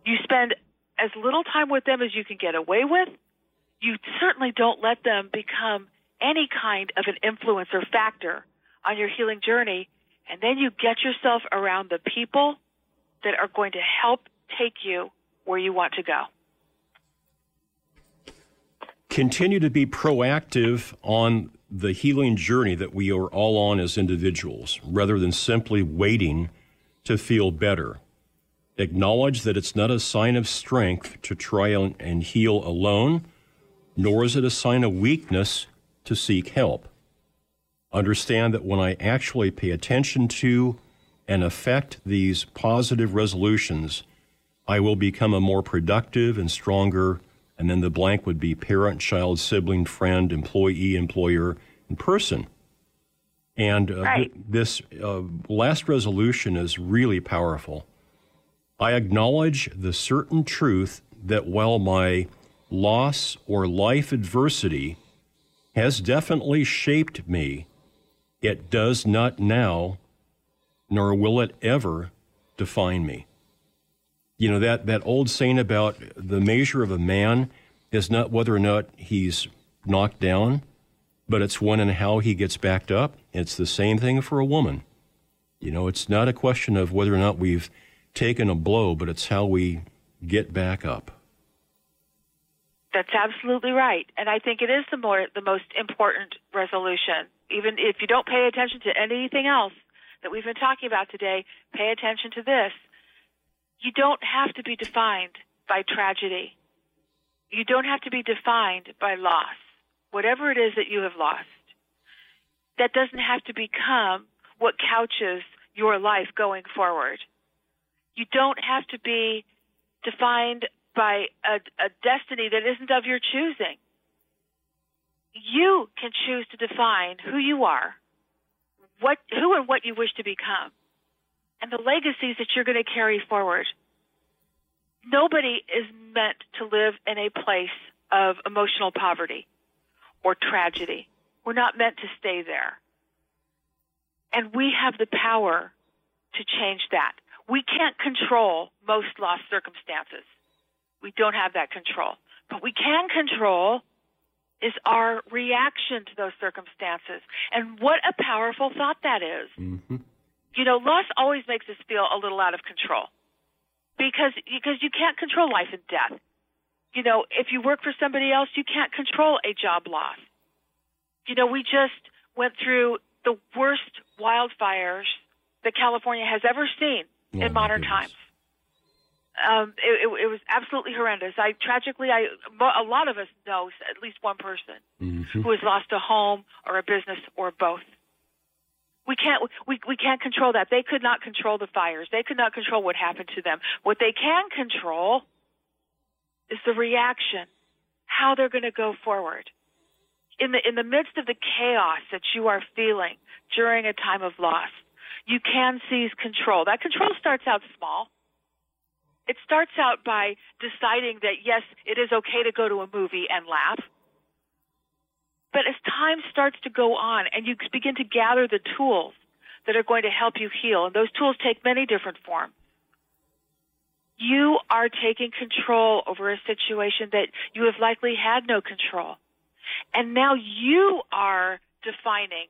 You spend as little time with them as you can get away with. You certainly don't let them become any kind of an influence or factor on your healing journey. And then you get yourself around the people that are going to help take you where you want to go. Continue to be proactive on the healing journey that we are all on as individuals, rather than simply waiting to feel better. Acknowledge that it's not a sign of strength to try and heal alone, nor is it a sign of weakness to seek help. Understand that when I actually pay attention to and affect these positive resolutions, I will become a more productive and stronger, and then the blank would be parent, child, sibling, friend, employee, employer, and person. And uh, th- this uh, last resolution is really powerful. I acknowledge the certain truth that while my loss or life adversity has definitely shaped me, it does not now, nor will it ever, define me. You know, that, that old saying about the measure of a man is not whether or not he's knocked down, but it's when and how he gets backed up. It's the same thing for a woman. You know, it's not a question of whether or not we've taken a blow, but it's how we get back up. That's absolutely right, and I think it is the more the most important resolution. Even if you don't pay attention to anything else that we've been talking about today, pay attention to this. You don't have to be defined by tragedy. You don't have to be defined by loss. Whatever it is that you have lost, that doesn't have to become what couches your life going forward. You don't have to be defined by a, a destiny that isn't of your choosing. You can choose to define who you are, what, who and what you wish to become, and the legacies that you're going to carry forward. Nobody is meant to live in a place of emotional poverty or tragedy. We're not meant to stay there. And we have the power to change that. We can't control most lost circumstances. We don't have that control. But we can control is our reaction to those circumstances. And what a powerful thought that is. Mm-hmm. You know, loss always makes us feel a little out of control because because you can't control life and death. You know, if you work for somebody else, you can't control a job loss. You know, we just went through the worst wildfires that California has ever seen in modern times. Um, it, it, it was absolutely horrendous. I tragically, I a lot of us know at least one person who has lost a home or a business or both. We can't we we can't control that. They could not control the fires. They could not control what happened to them. What they can control is the reaction, how they're going to go forward. In the in the midst of the chaos that you are feeling during a time of loss, you can seize control. That control starts out small. It starts out by deciding that yes, it is okay to go to a movie and laugh. But as time starts to go on and you begin to gather the tools that are going to help you heal, and those tools take many different forms, you are taking control over a situation that you have likely had no control. And now you are defining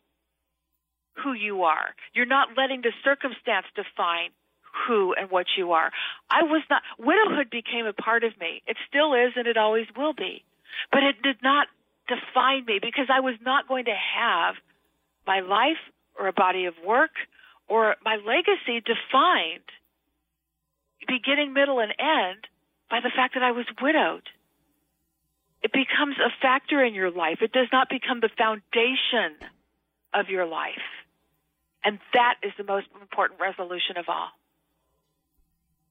who you are. You're not letting the circumstance define who and what you are. I was not, widowhood became a part of me. It still is and it always will be. But it did not define me because I was not going to have my life or a body of work or my legacy defined beginning, middle, and end by the fact that I was widowed. It becomes a factor in your life. It does not become the foundation of your life. And that is the most important resolution of all.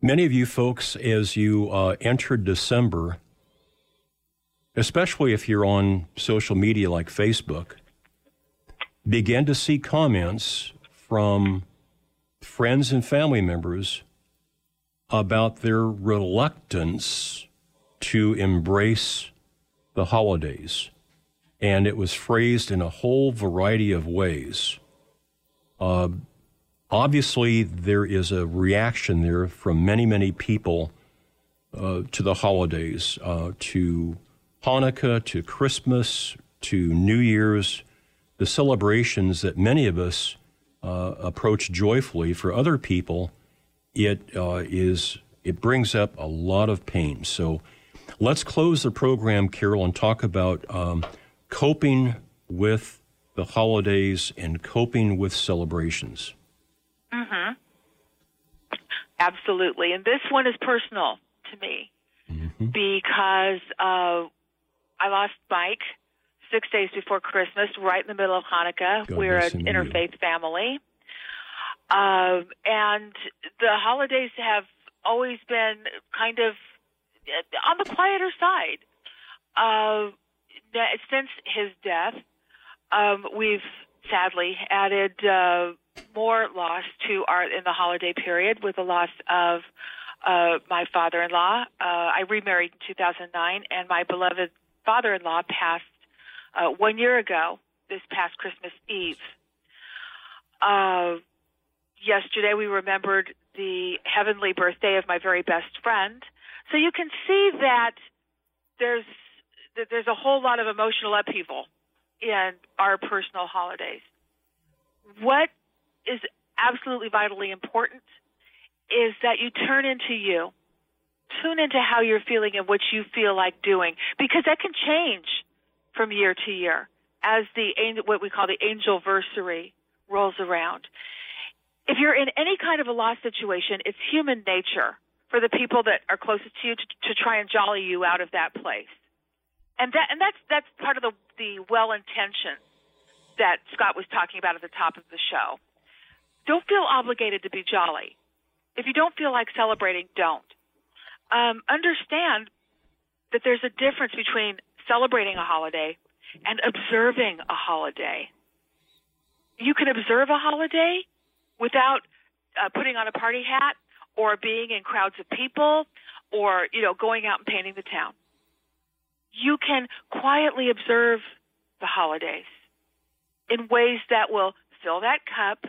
Many of you folks, as you uh, entered December, especially if you're on social media like Facebook, began to see comments from friends and family members about their reluctance to embrace the holidays. And it was phrased in a whole variety of ways. Uh, obviously, there is a reaction there from many, many people uh, to the holidays, uh, to Hanukkah, to Christmas, to New Year's, the celebrations that many of us uh, approach joyfully. For other people, it uh, is it brings up a lot of pain. So let's close the program, Carole, and talk about um, coping with the holidays and coping with celebrations. Mm-hmm. Absolutely. And this one is personal to me because uh, I lost Mike six days before Christmas, right in the middle of Hanukkah. God We're an interfaith family. Um, and the holidays have always been kind of uh, on the quieter side. Uh, since his death, um, we've sadly added uh, more loss to our in the holiday period with the loss of uh, my father-in-law. Uh, I remarried in 2009, and my beloved father-in-law passed uh, one year ago, this past Christmas Eve. Uh, yesterday, we remembered the heavenly birthday of my very best friend. So you can see that there's that there's a whole lot of emotional upheaval in our personal holidays. What is absolutely vitally important is that you turn into you. Tune into how you're feeling and what you feel like doing because that can change from year to year as the what we call the angel versary rolls around. If you're in any kind of a loss situation, it's human nature for the people that are closest to you to, to try and jolly you out of that place. And that and that's that's part of the the well intention that Scott was talking about at the top of the show. Don't feel obligated to be jolly. If you don't feel like celebrating, don't. Um, understand that there's a difference between celebrating a holiday and observing a holiday. You can observe a holiday without uh, putting on a party hat or being in crowds of people or, you know, going out and painting the town. You can quietly observe the holidays in ways that will fill that cup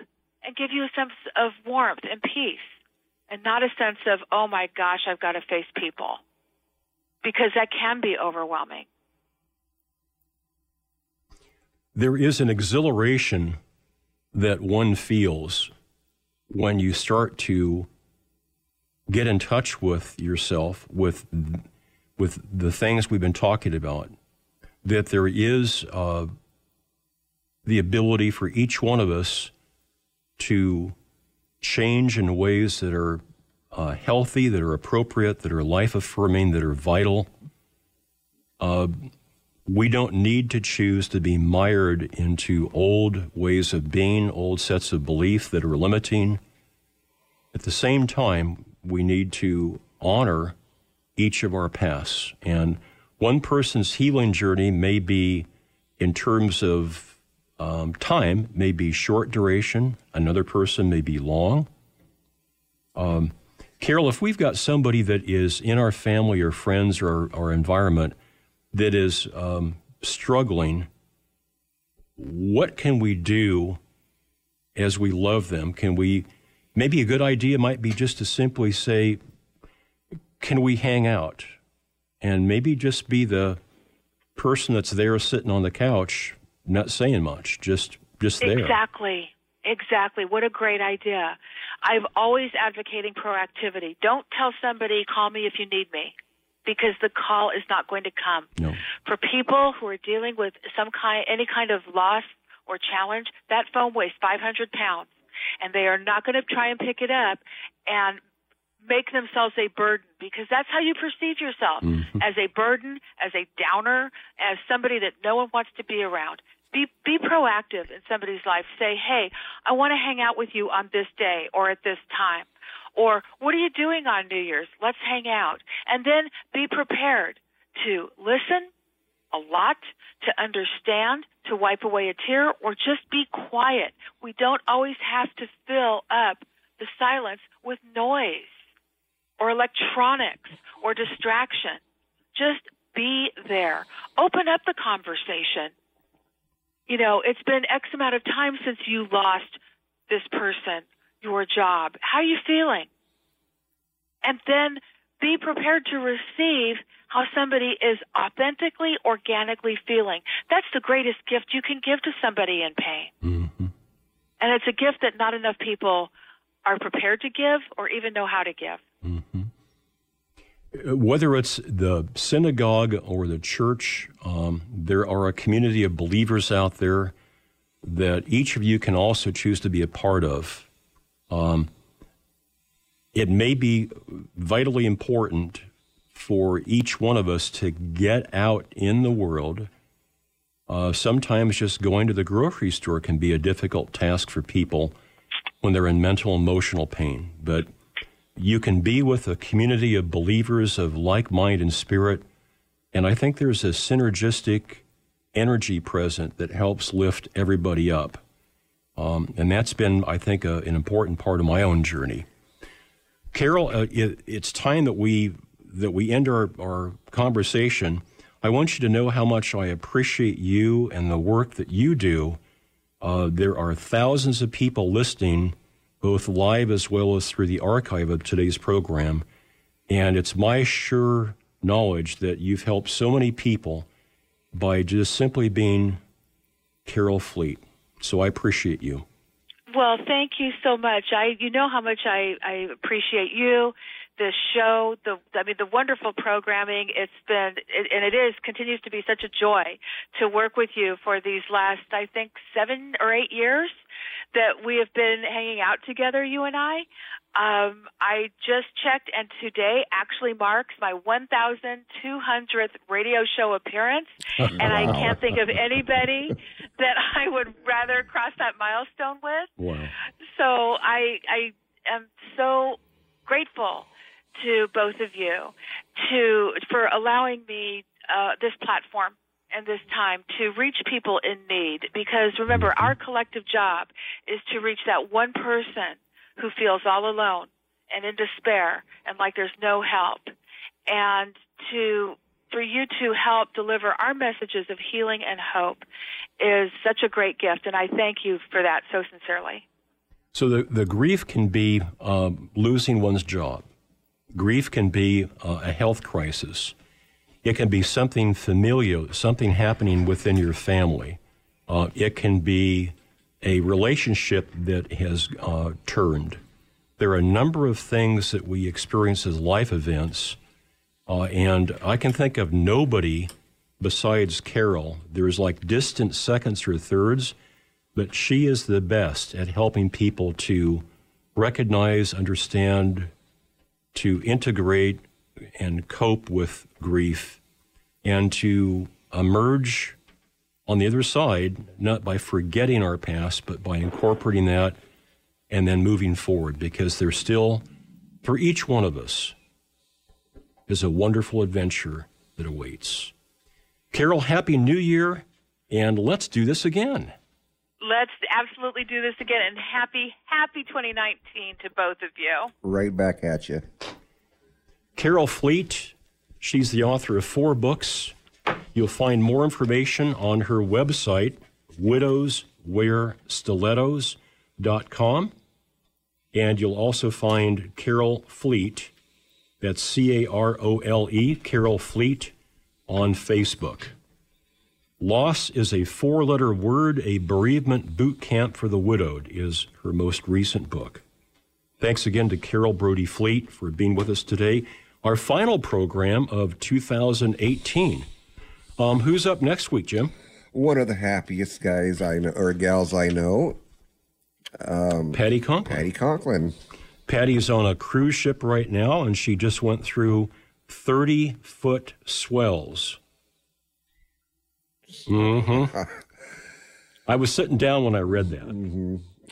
and give you a sense of warmth and peace and not a sense of, oh my gosh, I've got to face people. Because that can be overwhelming. There is an exhilaration that one feels when you start to get in touch with yourself, with with the things we've been talking about. That there is uh, the ability for each one of us to change in ways that are uh, healthy, that are appropriate, that are life affirming, that are vital. Uh, we don't need to choose to be mired into old ways of being, old sets of belief that are limiting. At the same time, we need to honor each of our pasts. And one person's healing journey may be, in terms of um, time, may be short duration, another person may be long. Um, Carole, if we've got somebody that is in our family or friends or our environment that is um, struggling, what can we do as we love them? Can we, maybe a good idea might be just to simply say, can we hang out? And maybe just be the person that's there sitting on the couch, not saying much, just just there. Exactly. Exactly. What a great idea. I've always advocating proactivity. Don't tell somebody, call me if you need me, because the call is not going to come. No. For people who are dealing with some kind, any kind of loss or challenge, that phone weighs 500 pounds, and they are not going to try and pick it up and make themselves a burden because that's how you perceive yourself mm-hmm. as a burden, as a downer, as somebody that no one wants to be around. Be be proactive in somebody's life. Say, "Hey, I want to hang out with you on this day or at this time." Or, "What are you doing on New Year's? Let's hang out." And then be prepared to listen a lot, to understand, to wipe away a tear, or just be quiet. We don't always have to fill up the silence with noise or electronics or distraction. Just be there. Open up the conversation. You know, it's been X amount of time since you lost this person, your job. How are you feeling? And then be prepared to receive how somebody is authentically, organically feeling. That's the greatest gift you can give to somebody in pain. Mm-hmm. And it's a gift that not enough people are prepared to give or even know how to give. Whether it's the synagogue or the church, um, there are a community of believers out there that each of you can also choose to be a part of. Um, it may be vitally important for each one of us to get out in the world. Uh, sometimes just going to the grocery store can be a difficult task for people when they're in mental emotional pain. But you can be with a community of believers of like mind and spirit. And I think there's a synergistic energy present that helps lift everybody up. Um, and that's been, I think, a, an important part of my own journey. Carole, uh, it, it's time that we that we end our, our conversation. I want you to know how much I appreciate you and the work that you do. Uh, there are thousands of people listening, both live as well as through the archive of today's program. And it's my sure knowledge that you've helped so many people by just simply being Carole Fleet. So I appreciate you. Well, thank you so much. I, you know how much I, I appreciate you, the show, the, I mean, the wonderful programming. It's been, it, and it is, continues to be such a joy to work with you for these last, I think, seven or eight years that we have been hanging out together, you and I. Um, I just checked, and today actually marks my 1,200th radio show appearance, and I can't think of [LAUGHS] anybody that I would rather cross that milestone with. Wow. So I I am so grateful to both of you to for allowing me uh, this platform and this time to reach people in need because remember our collective job is to reach that one person who feels all alone and in despair and like there's no help and to for you to help deliver our messages of healing and hope is such a great gift and I thank you for that so sincerely. So the, the grief can be um, losing one's job. Grief can be uh, a health crisis. It can be something familial, something happening within your family. Uh, it can be a relationship that has uh, turned. There are a number of things that we experience as life events, uh, and I can think of nobody besides Carole. There's like distant seconds or thirds but she is the best at helping people to recognize, understand, to integrate and cope with grief, and to emerge on the other side, not by forgetting our past, but by incorporating that and then moving forward, because there's still, for each one of us, is a wonderful adventure that awaits. Carole, Happy New Year, and let's do this again. Let's absolutely do this again and happy, happy 2019 to both of you. Right back at you. Carole Fleet, she's the author of four books. You'll find more information on her website, widowswearstilettos.com. And you'll also find Carole Fleet, that's C A R O L E, Carole Fleet, on Facebook. Loss is a four letter word. A bereavement boot camp for the widowed is her most recent book. Thanks again to Carole Brody Fleet for being with us today. Our final program of 2018. Um, who's up next week, Jim? One of the happiest guys I know, or gals I know. Um, Patti Conklin. Patti Conklin. Patti's on a cruise ship right now, and she just went through 30 foot swells. Mm-hmm. [LAUGHS] I was sitting down when I read that.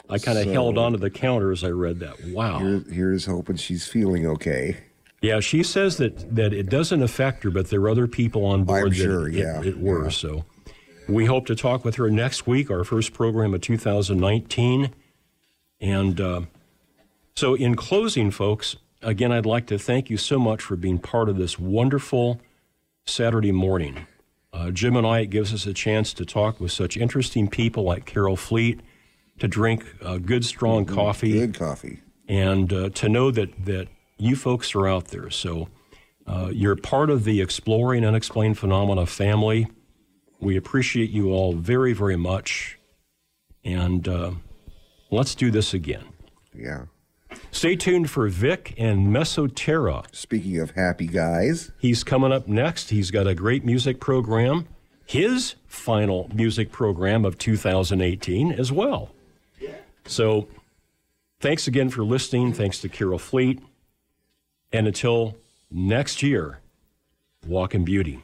I kind of So- held onto the counter as I read that. Wow. Here, here's hoping she's feeling okay. Yeah, she says that that it doesn't affect her, but there are other people on board. I'm that sure, it, yeah, it, it were. So we hope to talk with her next week, our first program of 2019. And uh, so, in closing, folks, again, I'd like to thank you so much for being part of this wonderful Saturday morning. Uh, Jim and I, it gives us a chance to talk with such interesting people like Carole Fleet, to drink uh, good, strong coffee. Good coffee. And uh, to know that, that you folks are out there. So uh, you're part of the Exploring Unexplained Phenomena family. We appreciate you all very, very much. And uh, let's do this again. Yeah. Stay tuned for Vic and Mesoterra. Speaking of happy guys, he's coming up next. He's got a great music program, his final music program of 2018 as well. Yeah. So thanks again for listening. Thanks to Carole Fleet. And until next year, walk in beauty.